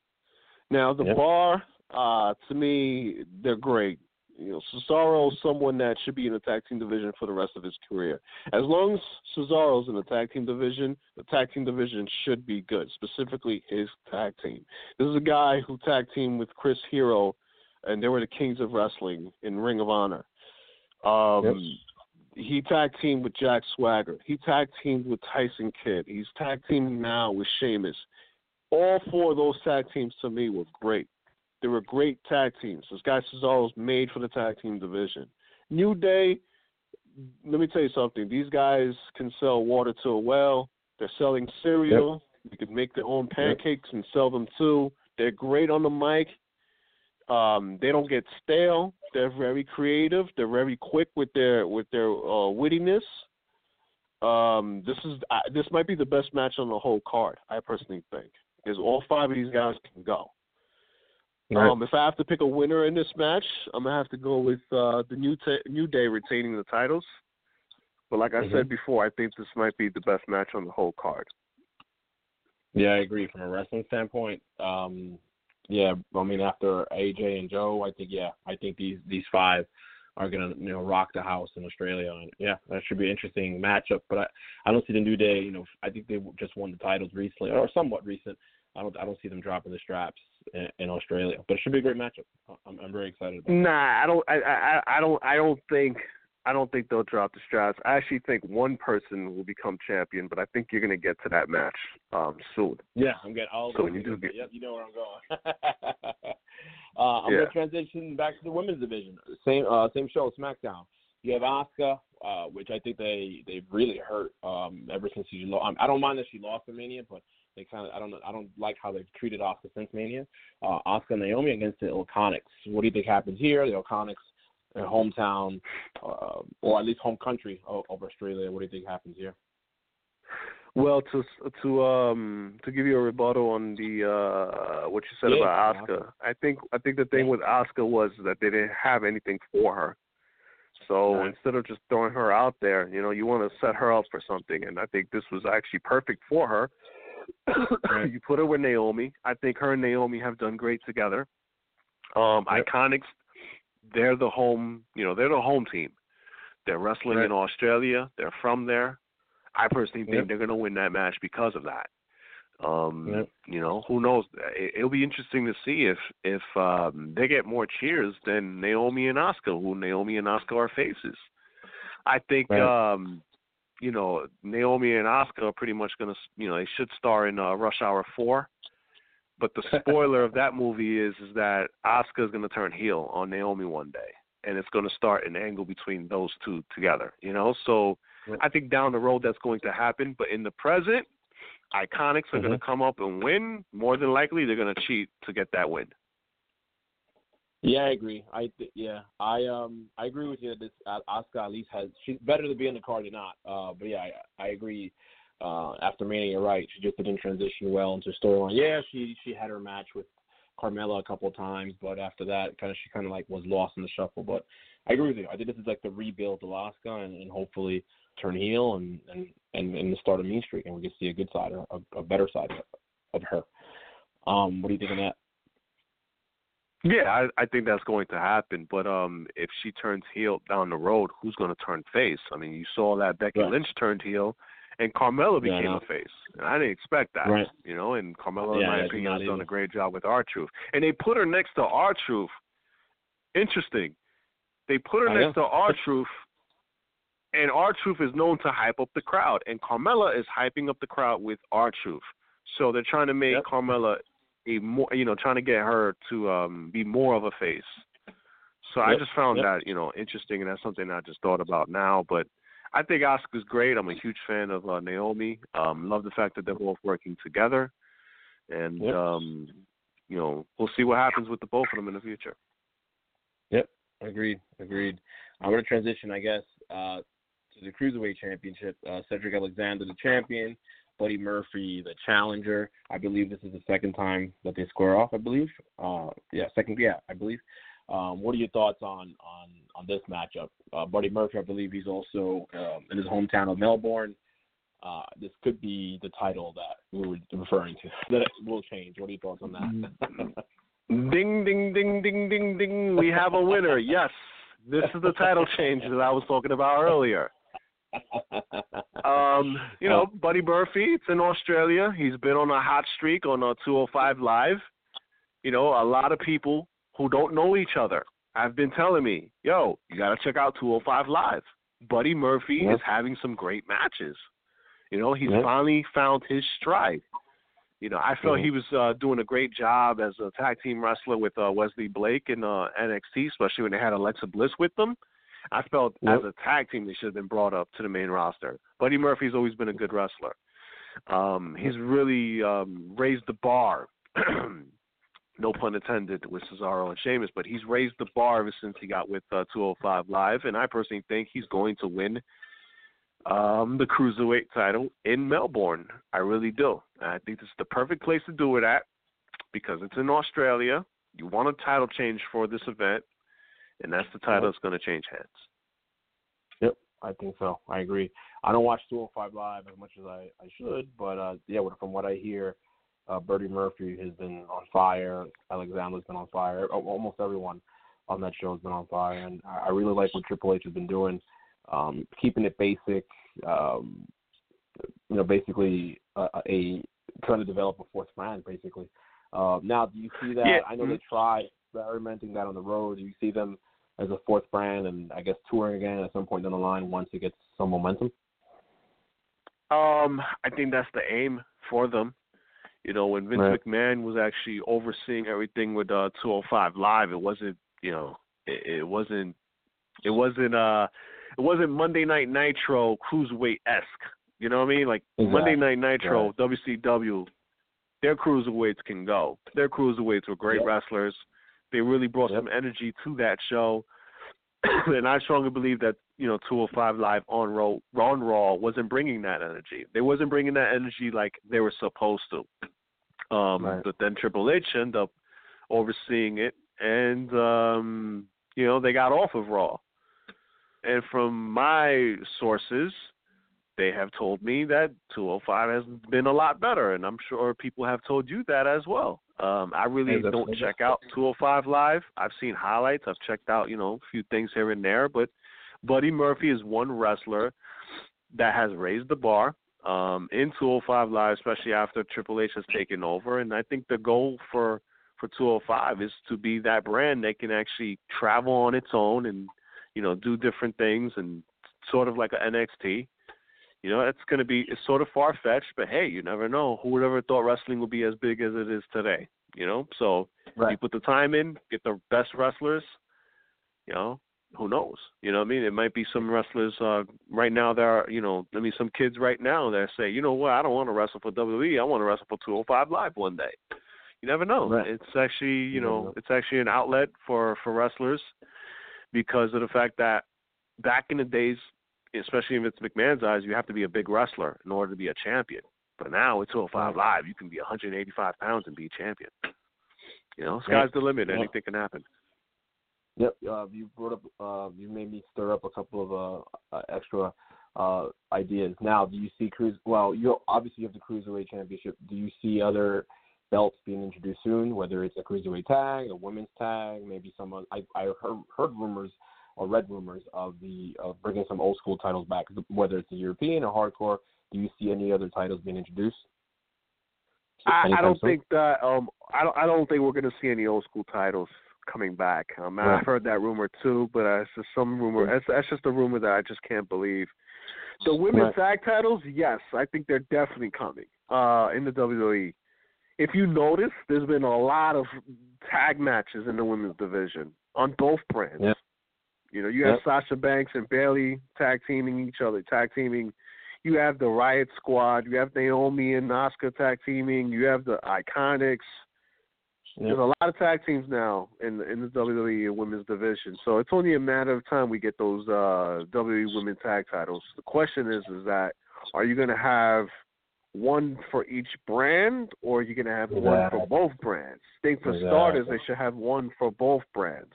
S3: Now the
S2: yes.
S3: Bar, uh, to me, they're great. You know, Cesaro is someone that should be in the tag team division for the rest of his career. As long as Cesaro's in the tag team division, the tag team division should be good, specifically his tag team. This is a guy who tag teamed with Chris Hero, and they were the kings of wrestling in Ring of Honor. Um,
S2: yep.
S3: He tag teamed with Jack Swagger. He tag teamed with Tyson Kidd. He's tag teaming now with Sheamus. All four of those tag teams to me were great. They were great tag teams. This guy Cesaro's made for the tag team division. New Day, let me tell you something. These guys can sell water to a well. They're selling cereal. Yep. They can make their own pancakes yep. and sell them too. They're great on the mic. Um, they don't get stale. They're very creative. They're very quick with their with their uh, wittiness. Um, this is uh, this might be the best match on the whole card. I personally think, because all five of these guys can go.
S2: Right.
S3: Um, if I have to pick a winner in this match, I'm gonna have to go with uh, the new ta- New Day retaining the titles. But like I
S2: mm-hmm.
S3: said before, I think this might be the best match on the whole card.
S2: Yeah, I agree. From a wrestling standpoint, um, yeah, I mean after AJ and Joe, I think yeah, I think these these five are gonna you know rock the house in Australia, and yeah, that should be an interesting matchup. But I I don't see the New Day. You know, I think they just won the titles recently or somewhat recent. I don't I don't see them dropping the straps in, Australia, but it should be a great matchup. I'm, I'm very excited. About it
S3: nah, I don't. I, I I don't. I don't think. I don't think they'll drop the straps. I actually think one person will become champion, but I think you're going to get to that match um, soon.
S2: Yeah, I'm getting all.
S3: So you do get,
S2: yep, you know where I'm going. uh, I'm
S3: yeah.
S2: going to transition back to the women's division. Same uh, same show, SmackDown. You have Asuka uh, which I think they they've really hurt um, ever since she lost. I don't mind that she lost the Mania, but they kind of I don't know I don't like how they've treated Asuka since Mania. Uh, Asuka and Naomi against the Iconics. What do you think happens here? The Iconics, their hometown, uh, or at least home country of, of Australia. What do you think happens here?
S3: Well, to to um to give you a rebuttal on the uh what you said
S2: Yeah,
S3: about Asuka, I think I think the thing with Asuka was that they didn't have anything for her. So
S2: Right.
S3: instead of just throwing her out there, you know, you want to set her up for something, and I think this was actually perfect for her.
S2: Right.
S3: you put her with Naomi. I think her and Naomi have done great together. Um,
S2: Yep.
S3: Iconics, they're the home, you know, they're the home team. They're wrestling
S2: Right.
S3: in Australia. They're from there. I personally think
S2: Yep.
S3: they're going to win that match because of that. Um,
S2: Yep.
S3: You know, who knows? It, it'll be interesting to see if if um, they get more cheers than Naomi and Asuka, who Naomi and Asuka are faces. I think
S2: Right.
S3: um, you know Naomi and Asuka are pretty much going to, you know, they should star in uh, Rush Hour Four. But the spoiler of that movie is is that Asuka is going to turn heel on Naomi one day, and it's going to start an angle between those two together. You know, so. I think down the road that's going to happen. But in the present, Iconics are going to come up and win. More than likely, they're going to cheat to get that win.
S2: Yeah, I agree. I th- yeah, I um I agree with you. that This uh, Asuka at least has she's better to be in the card than not. Uh, but yeah, I, I agree. Uh, after Mania, you're right. She just didn't transition well into storyline. Yeah, she she had her match with Carmella a couple of times, but after that, kind of she kind of like was lost in the shuffle. But I agree with you. I think this is like the rebuild of Asuka, and, and hopefully turn heel and and and, and the start a mean streak, and we can see a good side, a, a better side of her. Um, what do you think of that?
S3: Yeah, I, I think that's going to happen. But um, if she turns heel down the road, who's going to turn face? I mean, you saw that Becky
S2: Right.
S3: Lynch turned heel, and Carmella became
S2: know.
S3: a face, and I didn't expect that.
S2: Right.
S3: You know, and Carmella,
S2: Yeah,
S3: in my opinion, has done
S2: either.
S3: a great job with R Truth, and they put her next to R Truth. Interesting. They put her
S2: I
S3: next to R Truth, and R Truth is known to hype up the crowd, and Carmella is hyping up the crowd with R Truth. So they're trying to make
S2: Yep.
S3: Carmella a more, you know, trying to get her to um be more of a face. So I just found
S2: yep.
S3: that you know interesting, and that's something I just thought about now. But I think Asuka's great. I'm a huge fan of uh, Naomi. Um, love the fact that they're both working together, and
S2: Yep.
S3: um, you know we'll see what happens with the both of them in the future.
S2: Yep, agreed. Agreed. I'm going to transition, I guess, uh, to the Cruiserweight Championship. Uh, Cedric Alexander, the champion. Buddy Murphy, the challenger. I believe this is the second time that they square off. I believe. Uh, yeah, second. Yeah, I believe. Um, what are your thoughts on on on this matchup? Uh, Buddy Murphy, I believe he's also um, in his hometown of Melbourne. Uh, this could be the title that we were referring to. That will change. What are your thoughts on that?
S3: Ding, ding, ding, ding, ding, ding. We have a winner. Yes, this is the title change that I was talking about earlier. Um, you know, Buddy Murphy, it's in Australia. He's been on a hot streak on a 205 Live. You know, a lot of people who don't know each other have been telling me, yo, you got to check out 205 Live. Buddy Murphy
S2: Yeah.
S3: is having some great matches. You know, he's
S2: Yeah.
S3: finally found his stride. You know, I felt
S2: Mhm.
S3: he was uh, doing a great job as a tag team wrestler with uh, Wesley Blake in uh, NXT, especially when they had Alexa Bliss with them. I felt
S2: Yep.
S3: as a tag team they should have been brought up to the main roster. Buddy Murphy's always been a good wrestler. Um, he's really um, raised the bar. no pun intended with Cesaro and Sheamus, but he's raised the bar ever since he got with uh, 205 Live, and I personally think he's going to win um, the cruiserweight title in Melbourne. I really do. And I think this is the perfect place to do it at because it's in Australia. You want a title change for this event, and that's the title that's going to change hands.
S2: Yep, I think so. I agree. I don't watch 205 Live as much as I, I should, but uh, yeah, from what I hear, uh, Buddy Murphy has been on fire. Alexander's been on fire. Almost everyone on that show has been on fire, and I really like what Triple H has been doing, um, keeping it basic. Um, you know, basically a, a trying to develop a fourth brand, basically. Uh, now, do you see that?
S3: Yeah.
S2: I know they tried experimenting that on the road. Do you see them as a fourth brand and I guess touring again at some point down the line once it gets some momentum?
S3: Um, I think that's the aim for them. You know, when Vince
S2: Right.
S3: McMahon was actually overseeing everything with uh 205 Live, it wasn't, you know, it, it wasn't, it wasn't, uh, it wasn't Monday Night Nitro cruiserweight esque. You know what I mean? Like
S2: Exactly.
S3: Monday Night Nitro, WCW, their cruiserweights can go. Their cruiserweights were great wrestlers. They really brought
S2: Yep.
S3: some energy to that show. and I strongly believe that you know 205 Live on Raw, on Raw wasn't bringing that energy. They wasn't bringing that energy like they were supposed to. Um,
S2: Right.
S3: But then Triple H ended up overseeing it, and um, you know they got off of Raw. And from my sources, they have told me that 205 has been a lot better, and I'm sure people have told you that as well. Um, I really
S2: Yes,
S3: don't check out 205 live. I've seen highlights. I've checked out, you know, a few things here and there, but Buddy Murphy is one wrestler that has raised the bar um, in 205 live, especially after Triple H has taken over. And I think the goal for for 205 is to be that brand that can actually travel on its own and you know do different things and sort of like an NXT. You know, it's going to be it's sort of far fetched, but hey, you never know. Who would ever thought wrestling would be as big as it is today? You know, so
S2: Right.
S3: you put the time in, get the best wrestlers. You know, who knows? You know what I mean? It might be some wrestlers uh right now there are, you know, I mean some kids right now that say, you know what, I don't want to wrestle for WWE, I want to wrestle for 205 Live one day. You never know.
S2: Right.
S3: It's actually, you
S2: You
S3: know,
S2: know.
S3: it's actually an outlet for for wrestlers because of the fact that back in the days, especially in Vince McMahon's eyes, you have to be a big wrestler in order to be a champion. But now with 205 Live, you can be 185 pounds and be a champion. You know, sky's the limit.
S2: Yeah.
S3: Anything can happen.
S2: Yep. Uh, you brought up. Uh, you made me stir up a couple of uh, uh, extra uh, ideas. Now, do you see cruise? Well, you obviously you have the cruiserweight championship. Do you see other belts being introduced soon? Whether it's a cruiserweight tag, a women's tag, maybe some. I I heard heard rumors or read rumors of the of bringing some old school titles back. Whether it's the European or hardcore. Do you see any other titles being introduced?
S3: I, I don't
S2: soon?
S3: think that. Um, I don't. I don't think we're going to see any old school titles coming back. Um,
S2: Right.
S3: I've heard that rumor too, but uh, it's just some rumor. That's, that's just a rumor that I just can't believe. The women's tag titles, yes, I think they're definitely coming. Uh, in the WWE. If you notice, there's been a lot of tag matches in the women's division on both brands.
S2: Yep.
S3: You know, you have
S2: Yep.
S3: Sasha Banks and Bayley tag teaming each other, tag teaming. You have the Riot Squad. You have Naomi and Asuka tag teaming. You have the Iconics. There's a lot of tag teams now in the, in the WWE women's division, so it's only a matter of time we get those uh, WWE women tag titles. The question is, is that are you going to have one for each brand, or are you going to have one for both brands? I think for starters, they should have one for both brands.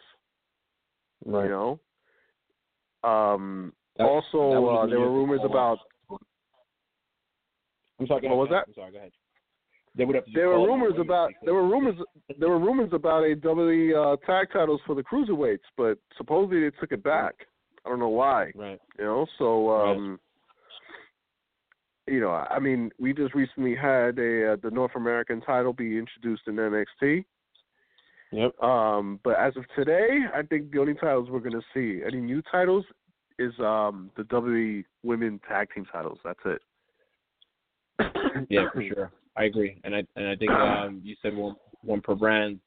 S2: Right.
S3: You know. Um,
S2: That- that
S3: also,
S2: was
S3: uh, there were rumors about
S2: I'm sorry.
S3: What was that?
S2: I'm sorry. Go ahead. They would have to
S3: there were rumors about there were rumors there were rumors about a WWE uh, tag titles for the cruiserweights, but supposedly they took it back. I don't know why.
S2: Right.
S3: You know, so um you know, I mean, we just recently had a uh, the North American title be introduced in NXT.
S2: Yep.
S3: Um, but as of today, I think the only titles we're gonna see any new titles is um the WWE Women Tag Team titles. That's it.
S2: yeah, for sure. I agree, and I and I think um, you said one one per brand.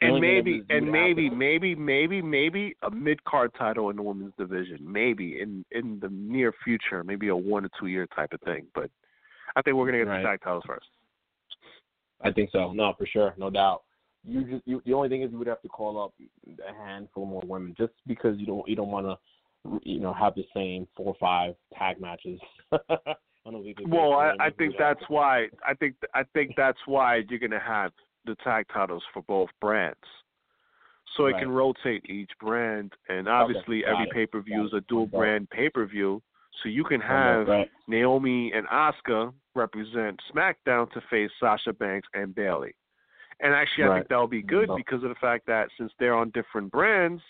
S3: And maybe and maybe
S2: to-
S3: maybe maybe maybe a mid card title in the women's division maybe in in the near future maybe a one or two year type of thing but i think we're going to get
S2: Right.
S3: the tag titles first
S2: I think so. No, for sure, no doubt. You just you, the only thing is you would have to call up a handful more women just because you don't you don't want to you know have the same four or five tag matches. on a
S3: well i i think
S2: that.
S3: that's why i think i think that's why you're going to have the tag titles for both brands so it can rotate each brand and obviously
S2: got
S3: every pay per view is a dual
S2: Got
S3: brand pay per view so you can have
S2: right.
S3: Naomi and Asuka represent SmackDown to face Sasha Banks and Bayley. And actually, I
S2: Right.
S3: think that'll be good
S2: No.
S3: because of the fact that since they're on different brands,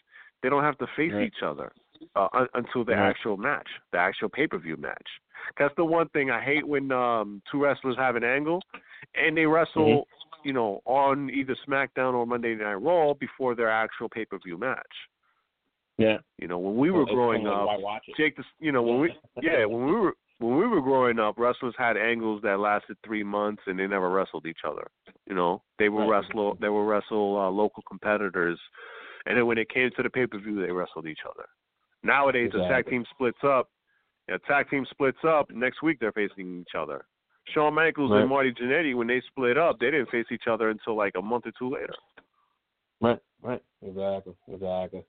S3: they don't have to face
S2: Right.
S3: each other uh, un- until the
S2: Right.
S3: actual match, the actual pay per view match. That's the one thing I hate when um, two wrestlers have an angle and they wrestle,
S2: Mm-hmm.
S3: you know, on either SmackDown or Monday Night Raw before their actual pay per view match.
S2: Yeah.
S3: You know, when we were
S2: it's
S3: growing up,
S2: like, why watch?
S3: Jake, the, you know, when we yeah, when we were when we were growing up, wrestlers had angles that lasted three months and they never wrestled each other. You know, they would
S2: Right.
S3: wrestle they would wrestle uh, local competitors, and then when it came to the pay per view, they wrestled each other. Nowadays,
S2: exactly.
S3: a tag team splits up. A tag team splits up. Next week, they're facing each other. Shawn Michaels
S2: Right.
S3: and Marty Jannetty, when they split up, they didn't face each other until like a month or two later.
S2: Right, right, exactly, exactly.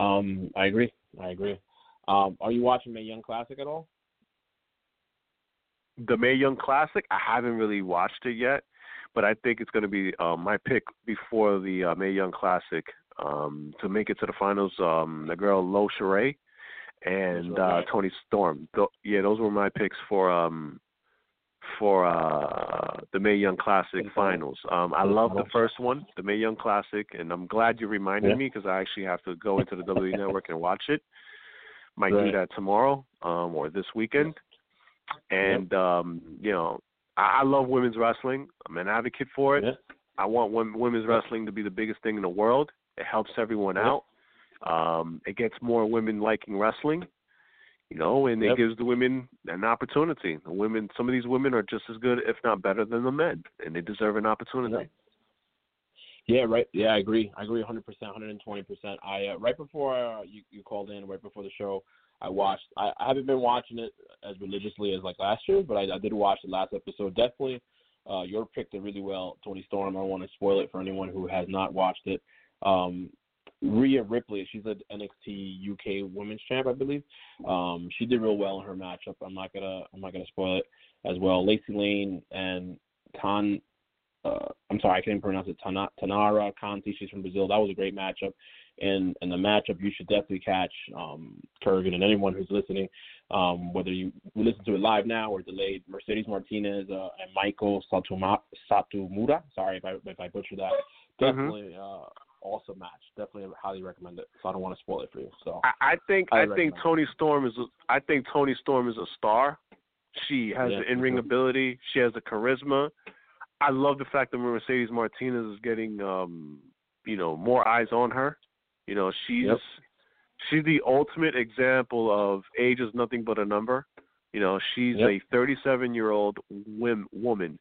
S2: Um, I agree, I agree. Um, are you watching Mae Young Classic at all?
S3: The Mae Young Classic, I haven't really watched it yet, but I think it's going to be um, my pick before the uh, Mae Young Classic um, to make it to the finals. Um, the girl Io Shirai and uh, Toni Storm. Th- yeah, those were my picks for um, for uh, the Mae Young Classic finals. Um, I love the first one, the Mae Young Classic, and I'm glad you reminded
S2: Yeah.
S3: me because I actually have to go into the WWE Network and watch it. Might do that tomorrow um, or this weekend. And um, you know, I, I love women's wrestling. I'm an advocate for it.
S2: Yeah.
S3: I want wom- women's wrestling to be the biggest thing in the world. It helps everyone
S2: Yeah.
S3: out. Um, it gets more women liking wrestling, you know, and
S2: Yep.
S3: it gives the women an opportunity. The women, some of these women are just as good, if not better, than the men, and they deserve an opportunity.
S2: Yeah, right. Yeah, I agree. I agree 100%, 120%. I uh, right before uh, you you called in, right before the show, I watched. I, I haven't been watching it as religiously as like last year, but I, I did watch the last episode. Definitely, uh, your pick did really well, Toni Storm. I don't want to spoil it for anyone who has not watched it. Um, Rhea Ripley, she's an NXT UK Women's Champ, I believe. Um, she did real well in her matchup. I'm not gonna I'm not gonna spoil it as well. Lacey Lane and Tan uh, I'm sorry, I can't pronounce it. Tana, Taynara Conti, she's from Brazil. That was a great matchup. And and the matchup you should definitely catch um, Kervin and anyone who's listening, um, whether you listen to it live now or delayed. Mercedes Martinez uh, and Meiko Satuma, Satomura. Sorry if I if I butchered that. Definitely uh, awesome match. Definitely highly recommend it. So I don't want to spoil it for you. So
S3: I, I think
S2: I
S3: think. Toni Storm is a, I think Toni Storm is a star. She has
S2: Yeah,
S3: the in ring ability. She has the charisma. I love the fact that Mercedes Martinez is getting um you know more eyes on her. You know she's
S2: Yep.
S3: she's the ultimate example of age is nothing but a number. You know she's
S2: Yep.
S3: a 37 year old woman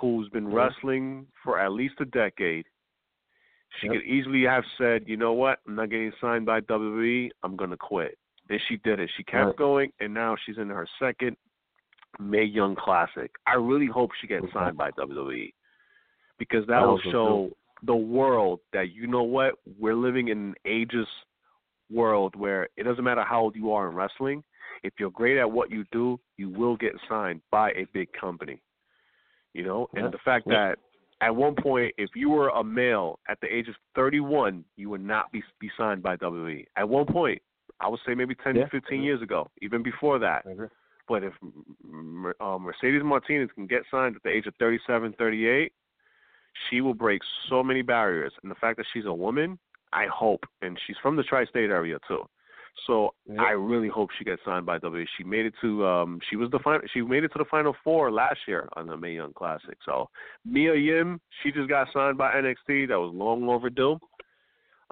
S3: who's been
S2: Mhm.
S3: wrestling for at least a decade. She could easily have said, you know what, I'm not getting signed by WWE, I'm gonna quit. And she did it. She kept
S2: Right.
S3: going, and now she's in her second Mae Young Classic. I really hope she gets signed by WWE because that will show the world that you know what, we're living in an ageist world where it doesn't matter how old you are in wrestling. If you're great at what you do, you will get signed by a big company. You know, and the fact
S2: Yeah.
S3: that at one point, if you were a male at the age of 31, you would not be be signed by WWE. At one point, I would say maybe 10
S2: Yeah.
S3: to 15 years ago, even before that. But if M- uh, Mercedes Martinez can get signed at the age of 37, 38, she will break so many barriers. And the fact that she's a woman, I hope, and she's from the tri-state area too. So
S2: Yeah.
S3: I really hope she gets signed by WWE. She made it to um she was the final she made it to the final four last year on the Mae Young Classic. So Mia Yim, she just got signed by NXT. That was long overdue.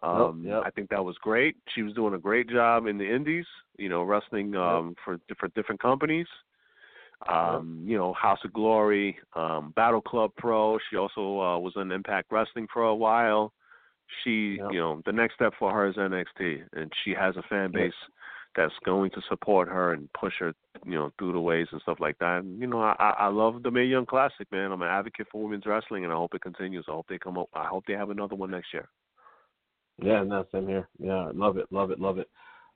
S3: Um
S2: yep.
S3: I think that was great. She was doing a great job in the indies, you know, wrestling um for different different companies. Um, you know, House of Glory, um, Battle Club Pro. She also uh, was in Impact Wrestling for a while. She,
S2: Yep.
S3: you know, the next step for her is NXT, and she has a fan
S2: Yep.
S3: base that's going to support her and push her, you know, through the ways and stuff like that. And, you know, I, I I love the Mae Young Classic, man. I'm an advocate for women's wrestling, and I hope it continues. I hope they come up. I hope they have another one next year.
S2: Yeah, no, same here. Yeah, love it, love it, love it.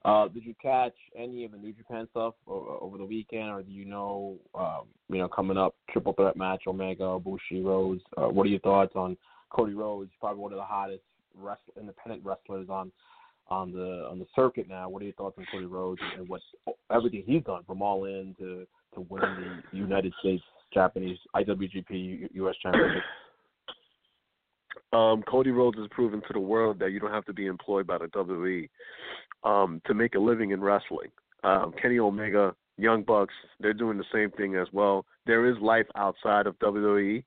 S2: Uh, did you catch any of the New Japan stuff over the weekend, or do you know, um, you know, coming up triple threat match Omega, Bushi, Rhodes? Uh, what are your thoughts on Cody Rhodes? Probably one of the hottest independent wrestlers on on the on the circuit now. What are your thoughts on Cody Rhodes and, what everything he's done from All In to to winning the United States Japanese IWGP U.S. Championship?
S3: um, Cody Rhodes has proven to the world that you don't have to be employed by the WWE um, to make a living in wrestling. Um, Kenny Omega, Young Bucks, they're doing the same thing as well. There is life outside of WWE,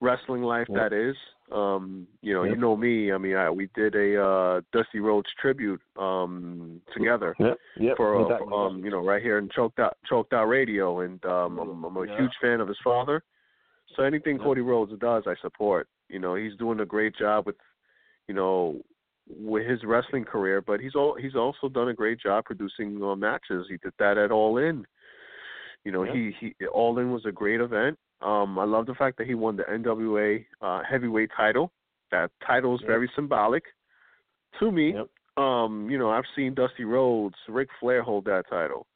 S3: wrestling life
S2: Yep.
S3: that is. Um, you know,
S2: Yep.
S3: you know me. I mean, I, we did a uh, Dusty Rhodes tribute um, together
S2: Yep, yep.
S3: for,
S2: no
S3: uh,
S2: doubt,
S3: for, um, you know, right here in Choked Out Choked Out Radio, and um, I'm, I'm a
S2: Yeah.
S3: huge fan of his father. So anything
S2: Yeah.
S3: Cody Rhodes does, I support. You know, he's doing a great job with, you know, with his wrestling career, but he's all he's also done a great job producing uh, matches. He did that at All In. You know,
S2: Yeah.
S3: he he All In was a great event. Um, I love the fact that he won the NWA uh, heavyweight title. That title is
S2: Yep.
S3: very symbolic to me.
S2: Yep.
S3: Um, you know, I've seen Dusty Rhodes, Ric Flair hold that title.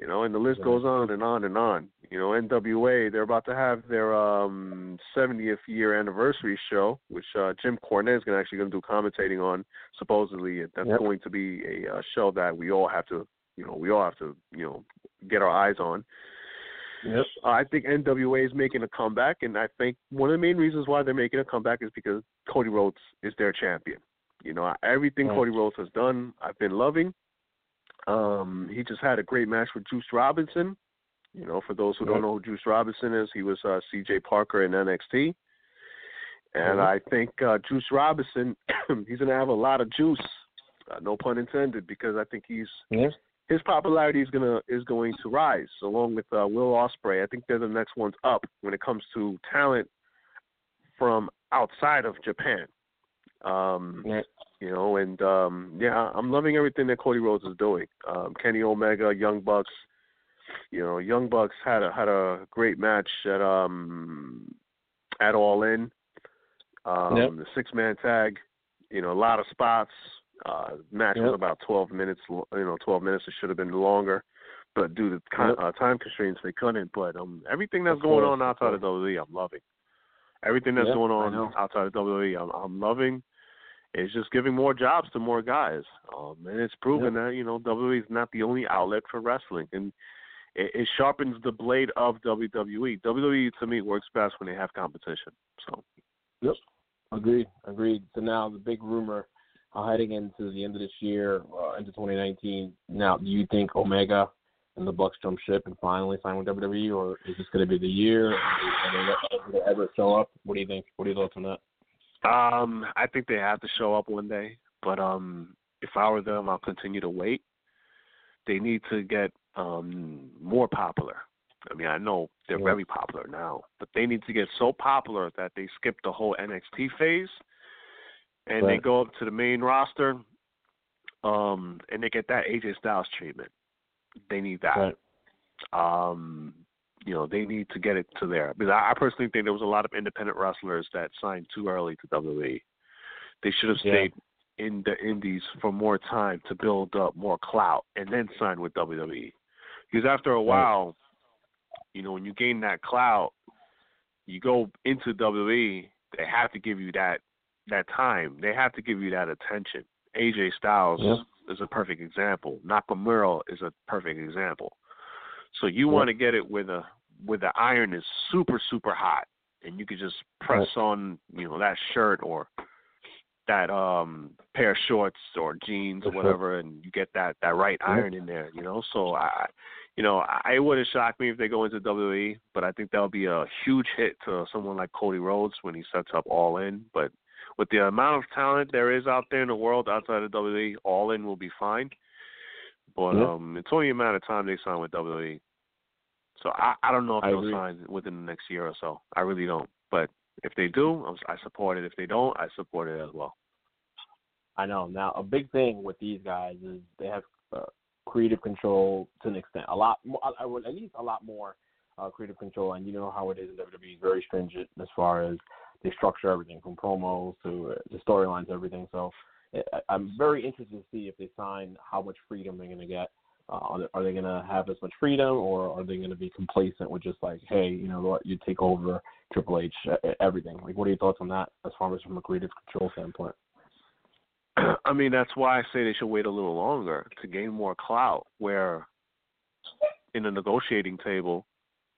S3: You know, and the list goes on and on and on. You know, NWA, they're about to have their um 70th year anniversary show, which uh Jim Cornette is gonna actually going to do commentating on. Supposedly, that's
S2: Yep.
S3: going to be a uh, show that we all have to, you know, we all have to, you know, get our eyes on.
S2: Yep.
S3: Uh, I think NWA is making a comeback, and I think one of the main reasons why they're making a comeback is because Cody Rhodes is their champion. You know, everything
S2: Right.
S3: Cody Rhodes has done, I've been loving. Um, he just had a great match with Juice Robinson. You know, for those who don't know who Juice Robinson is, he was uh, C.J. Parker in NXT, and
S2: Mhm.
S3: I think uh, Juice Robinson, he's gonna have a lot of juice, uh, no pun intended, because I think he's
S2: Yeah.
S3: his popularity is gonna is going to rise along with uh, Will Ospreay. I think they're the next ones up when it comes to talent from outside of Japan. Um,
S2: Yeah.
S3: You know, and um, yeah, I'm loving everything that Cody Rhodes is doing. Um, Kenny Omega, Young Bucks. You know, Young Bucks had a had a great match at um at All In. Um,
S2: Yep.
S3: The six man tag. You know, a lot of spots. Uh, match was about 12 minutes. You know, 12 minutes. It should have been longer, but due to con-
S2: Yep.
S3: uh, time constraints, they couldn't. But um, everything that's going on outside of. WWE, I'm loving. Everything that's
S2: Yep,
S3: going on outside of WWE, I'm, I'm loving. It's just giving more jobs to more guys, um, and it's proven that you know WWE is not the only outlet for wrestling, and it, it sharpens the blade of WWE. WWE to me works best when they have competition. So yep,
S2: Agreed. Agreed. So now the big rumor uh, heading into the end of this year, uh, into 2019. Now, do you think Omega and the Bucks jump ship and finally sign with WWE, or is this going to be the year? And they, and they ever show up? What do you think? What are your thoughts on that?
S3: Um, I think they have to show up one day, but um, if I were them, I'll continue to wait. They need to get um more popular. I mean, I know they're
S2: Yeah.
S3: very popular now, but they need to get so popular that they skip the whole NXT phase and they go up to the main roster, um, and they get that AJ Styles treatment. They need that
S2: Right.
S3: um, you know, they need to get it to there. Because I, I personally think there was a lot of independent wrestlers that signed too early to WWE. They should have
S2: Yeah.
S3: stayed in the indies for more time to build up more clout and then sign with WWE. Because after a while, you know, when you gain that clout, you go into WWE, they have to give you that that time. They have to give you that attention. AJ Styles
S2: Yeah.
S3: is a perfect example. Nakamura is a perfect example. So you want to get it where the where the iron is super super hot, and you could just press on you know that shirt or that um pair of shorts or jeans or whatever, and you get that that right iron in there. You know, so I. You know, I it wouldn't shock me if they go into WWE, but I think that'll be a huge hit to someone like Cody Rhodes when he sets up All In. But with the amount of talent there is out there in the world outside of WWE, All In will be fine. But
S2: Yeah.
S3: um, it's only a matter of time they sign with WWE. So I, I don't know if
S2: I
S3: they'll
S2: agree.
S3: sign within the next year or so. I really don't. But if they do, I'm- support it. If they don't, I support it as well.
S2: I know. Now, a big thing with these guys is they have uh, creative control to an extent. A lot more, I would at least a lot more uh, creative control. And you know how it is in WWE, very stringent as far as they structure everything from promos to uh, the storylines, everything. So I'm very interested to see if they sign how much freedom they're going to get. Uh, are they, are they going to have as much freedom, or are they going to be complacent with just like, hey, you know what, you take over Triple H, everything? Like, what are your thoughts on that as far as from a creative control standpoint?
S3: I mean, that's why I say they should wait a little longer to gain more clout. Where in a negotiating table,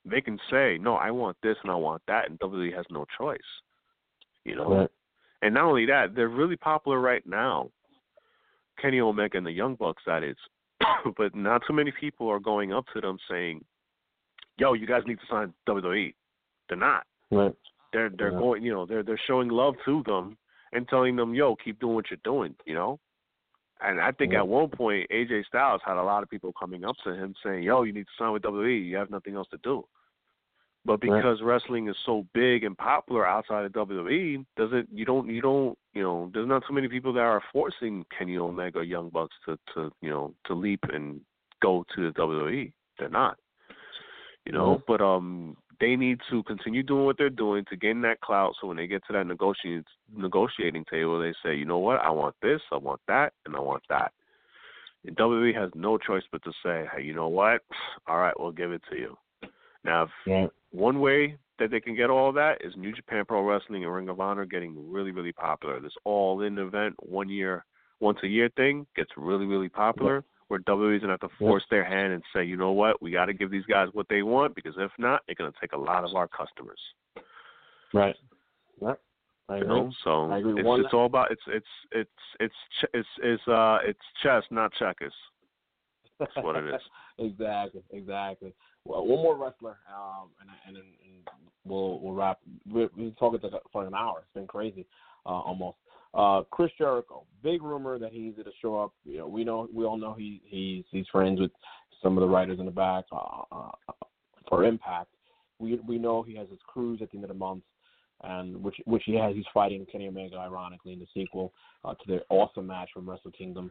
S3: they can say, "No, I want this and I want that," and WWE has no choice. You know.
S2: Right.
S3: And not only that, they're really popular right now. Kenny Omega and the Young Bucks, that is. but not too many people are going up to them saying, "Yo, you guys need to sign WWE." They're not.
S2: Right.
S3: They're they're
S2: Yeah.
S3: going, you know, they're they're showing love to them and telling them, "Yo, keep doing what you're doing," you know. And I think
S2: Yeah.
S3: at one point, AJ Styles had a lot of people coming up to him saying, "Yo, you need to sign with WWE. You have nothing else to do." But
S2: Right.
S3: because wrestling is so big and popular outside of WWE, doesn't you don't you don't you know, there's not too many people that are forcing Kenny Omega or Young Bucks to to you know to leap and go to the WWE. They're not. You know, mm-hmm. but um they need to continue doing what they're doing to gain that clout so when they get to that negotiating negotiating table they say, you know what, I want this, I want that, and I want that. And WWE has no choice but to say, hey, you know what? All right, we'll give it to you. Now, yeah. one way that they can get all that is New Japan Pro Wrestling and Ring of Honor getting really, really popular. This all-in event, one year, once a year thing gets really, really popular. Where WWE's gonna have to force their hand and say, you know what, we got to give these guys what they want because if not, they're gonna take a lot of our customers.
S2: Right. Yeah. I agree.
S3: know, so
S2: I agree.
S3: it's, it's all about it's it's it's it's it's it's uh it's chess, not checkers. That's what it is.
S2: exactly, exactly. Well, one more wrestler, um, and and, and we'll we'll wrap. We're, we're talking for an hour. It's been crazy, uh, almost. Uh, Chris Jericho, big rumor that he's going to show up. You know, we know we all know he he's he's friends with some of the writers in the back uh, uh, for Impact. We we know he has his cruise at the end of the month, and which which he has. He's fighting Kenny Omega, ironically, in the sequel uh, to their awesome match from Wrestle Kingdom.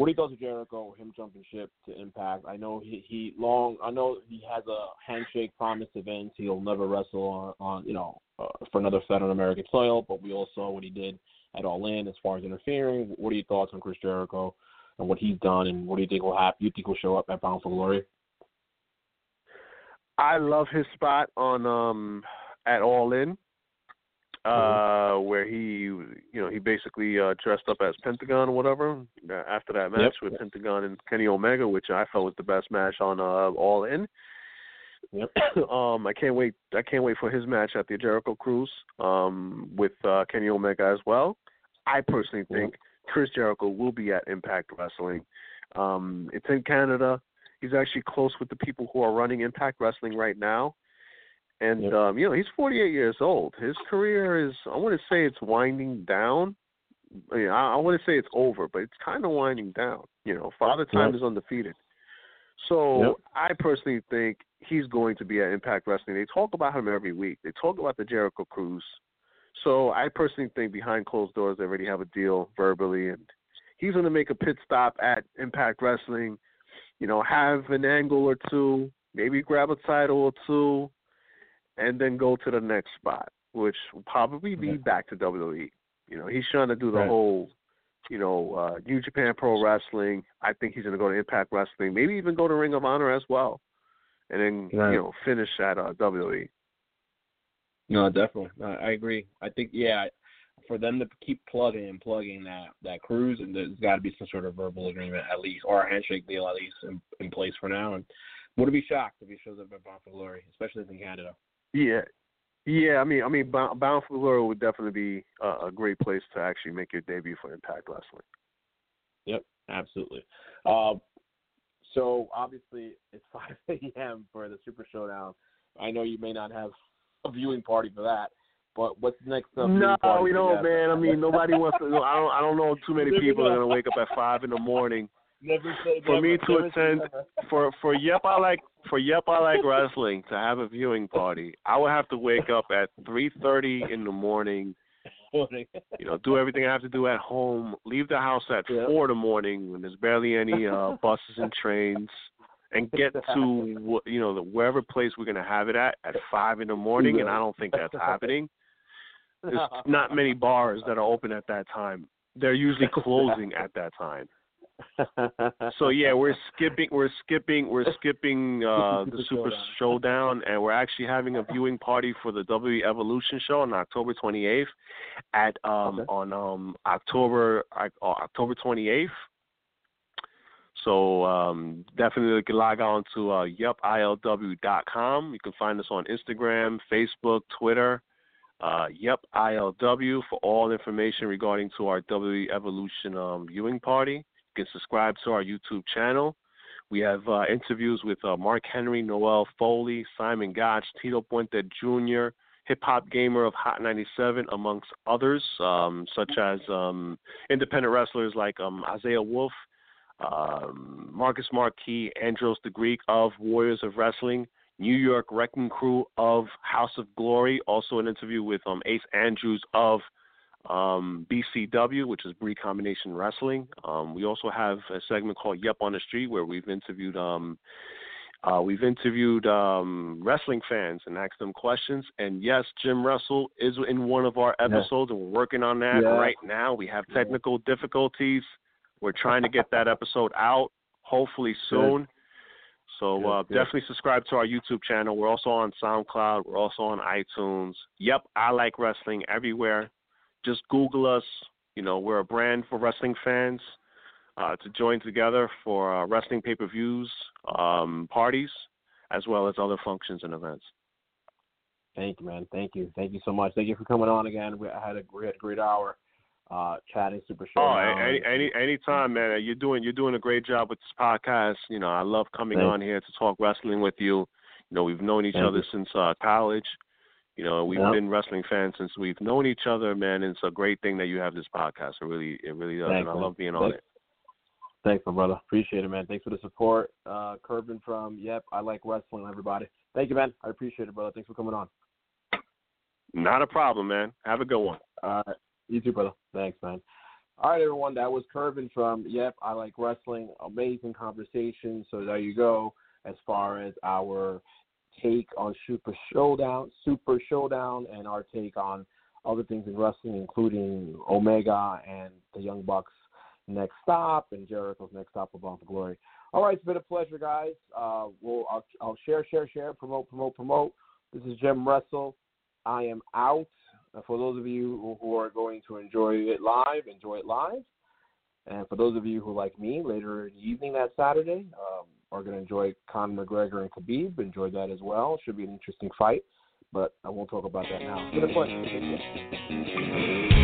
S2: What he does with Jericho, him jumping ship to Impact. I know he he long. I know he has a handshake promise Vince. He'll never wrestle on, on you know uh, for another Fed on American soil. But we all saw what he did at All In as far as interfering. What are your thoughts on Chris Jericho and what he's done, and what do you think will happen? You think will show up at Bound for Glory?
S3: I love his spot on um at All In. Mm-hmm. uh, where he, you know, he basically uh, dressed up as Pentagon or whatever after that match yep. with Pentagon and Kenny Omega, which I felt was the best match on uh, All In. Yep. um, I can't wait. I can't wait for his match at the Jericho Cruise um, with uh, Kenny Omega as well. I personally think yep. Chris Jericho will be at Impact Wrestling. Um, it's in Canada. He's actually close with the people who are running Impact Wrestling right now. And yep. um, you know, he's 48 years old. His career is I want to say it's winding down. I, mean, I, I want to say it's over, but it's kind of winding down. You know, Father Time yep. is undefeated. So yep. I personally think he's going to be at Impact Wrestling. They talk about him every week. They talk about the Jericho Cruise. So I personally think behind closed doors they already have a deal verbally, and he's going to make a pit stop at Impact Wrestling. You know, have an angle or two, maybe grab a title or two, and then go to the next spot, which will probably be back to WWE. You know, he's trying to do the right. whole, you know, uh, New Japan Pro Wrestling. I think he's going to go to Impact Wrestling, maybe even go to Ring of Honor as well, and then right. you know finish at uh, WWE.
S2: No, definitely, I, I agree. I think yeah, for them to keep plugging and plugging that that cruise, and there's got to be some sort of verbal agreement at least, or a handshake deal at least in, in place for now. And would be shocked if he shows up at Bound for Glory, especially in Canada.
S3: Yeah, yeah. I mean, I mean, Bound, Bound for Glory would definitely be a, a great place to actually make your debut for Impact Wrestling.
S2: Yep, absolutely. Uh, so obviously it's 5 a.m. for the Super Showdown. I know you may not have a viewing party for that, but what's next up?
S3: No, we don't, man. I mean, nobody wants to. I don't. I don't know too many people are gonna wake up at five in the morning.
S2: Never say
S3: for
S2: never,
S3: me to attend for for Yep I like for Yep I like wrestling to have a viewing party. I would have to wake up at three thirty in the morning. you know, do everything I have to do at home. Leave the house at yep. four in the morning when there's barely any uh buses and trains, and get to you know the wherever place we're gonna have it at at five in the morning. And I don't think that's happening. There's not many bars that are open at that time. They're usually closing at that time so yeah, we're skipping we're skipping we're skipping uh the Super Showdown and we're actually having a viewing party for the W Evolution show on October 28th at um okay. on um October uh, October 28th. So um, definitely can log on to uh, yepilw.com. You can find us on Instagram, Facebook, Twitter. Uh, yep, ILW for all information regarding to our W Evolution um, viewing party. You can subscribe to our YouTube channel. We have uh, interviews with uh, Mark Henry, Noelle Foley, Simon Gotch, Tito Puente Jr., Hip Hop Gamer of Hot 97, amongst others, um, such as um, independent wrestlers like um, Isaiah Wolf, um, Marcus Marquis, Andros the Greek of Warriors of Wrestling, New York Wrecking Crew of House of Glory, also an interview with um, Ace Andrews of um, BCW, which is Brii Combination Wrestling. Um, we also have a segment called Yep on the Street where we've interviewed um, uh, we've interviewed um, wrestling fans and asked them questions. And yes, Jim Russell is in one of our episodes, yeah. and we're working on that yeah. right now. We have technical difficulties. We're trying to get that episode out, hopefully soon. Good. So uh, good, definitely subscribe to our YouTube channel. We're also on SoundCloud. We're also on iTunes. Yep, I like wrestling everywhere. Just Google us. You know, we're a brand for wrestling fans uh, to join together for uh, wrestling pay per views, um, parties, as well as other functions and events.
S2: Thank you, man. Thank you. Thank you so much. Thank you for coming on again. We had a great, great hour uh, chatting Super Show.
S3: Oh, any, any anytime, man. You're doing you're doing a great job with this podcast. You know, I love coming Thanks. on here to talk wrestling with you. You know, we've known each Thank other you. since uh, college. You know, we've yep. been wrestling fans since we've known each other, man. And it's a great thing that you have this podcast. It really, it really does, Thanks, and I man. love being on it.
S2: Thanks, my brother. Appreciate it, man. Thanks for the support. Uh, from Yep, I like wrestling. Everybody, thank you, man. I appreciate it, brother. Thanks for coming on.
S3: Not a problem, man. Have a good one.
S2: All right, you too, brother. Thanks, man. All right, everyone. That was Kervin from Yep, I like wrestling. Amazing conversation. So there you go. As far as our take on Super Showdown, Super Showdown, and our take on other things in wrestling, including Omega and the Young Bucks next stop and Jericho's next stop of Bound for Glory. All right, it's been a pleasure, guys. Uh, we'll I'll, I'll share, share, share, promote, promote, promote. This is Jim Russell. I am out. For those of you who are going to enjoy it live, enjoy it live. And for those of you who, like me, later in the evening that Saturday, um, are going to enjoy Conor McGregor and Khabib, enjoy that as well. Should be an interesting fight, but I won't talk about that now. Pleasure.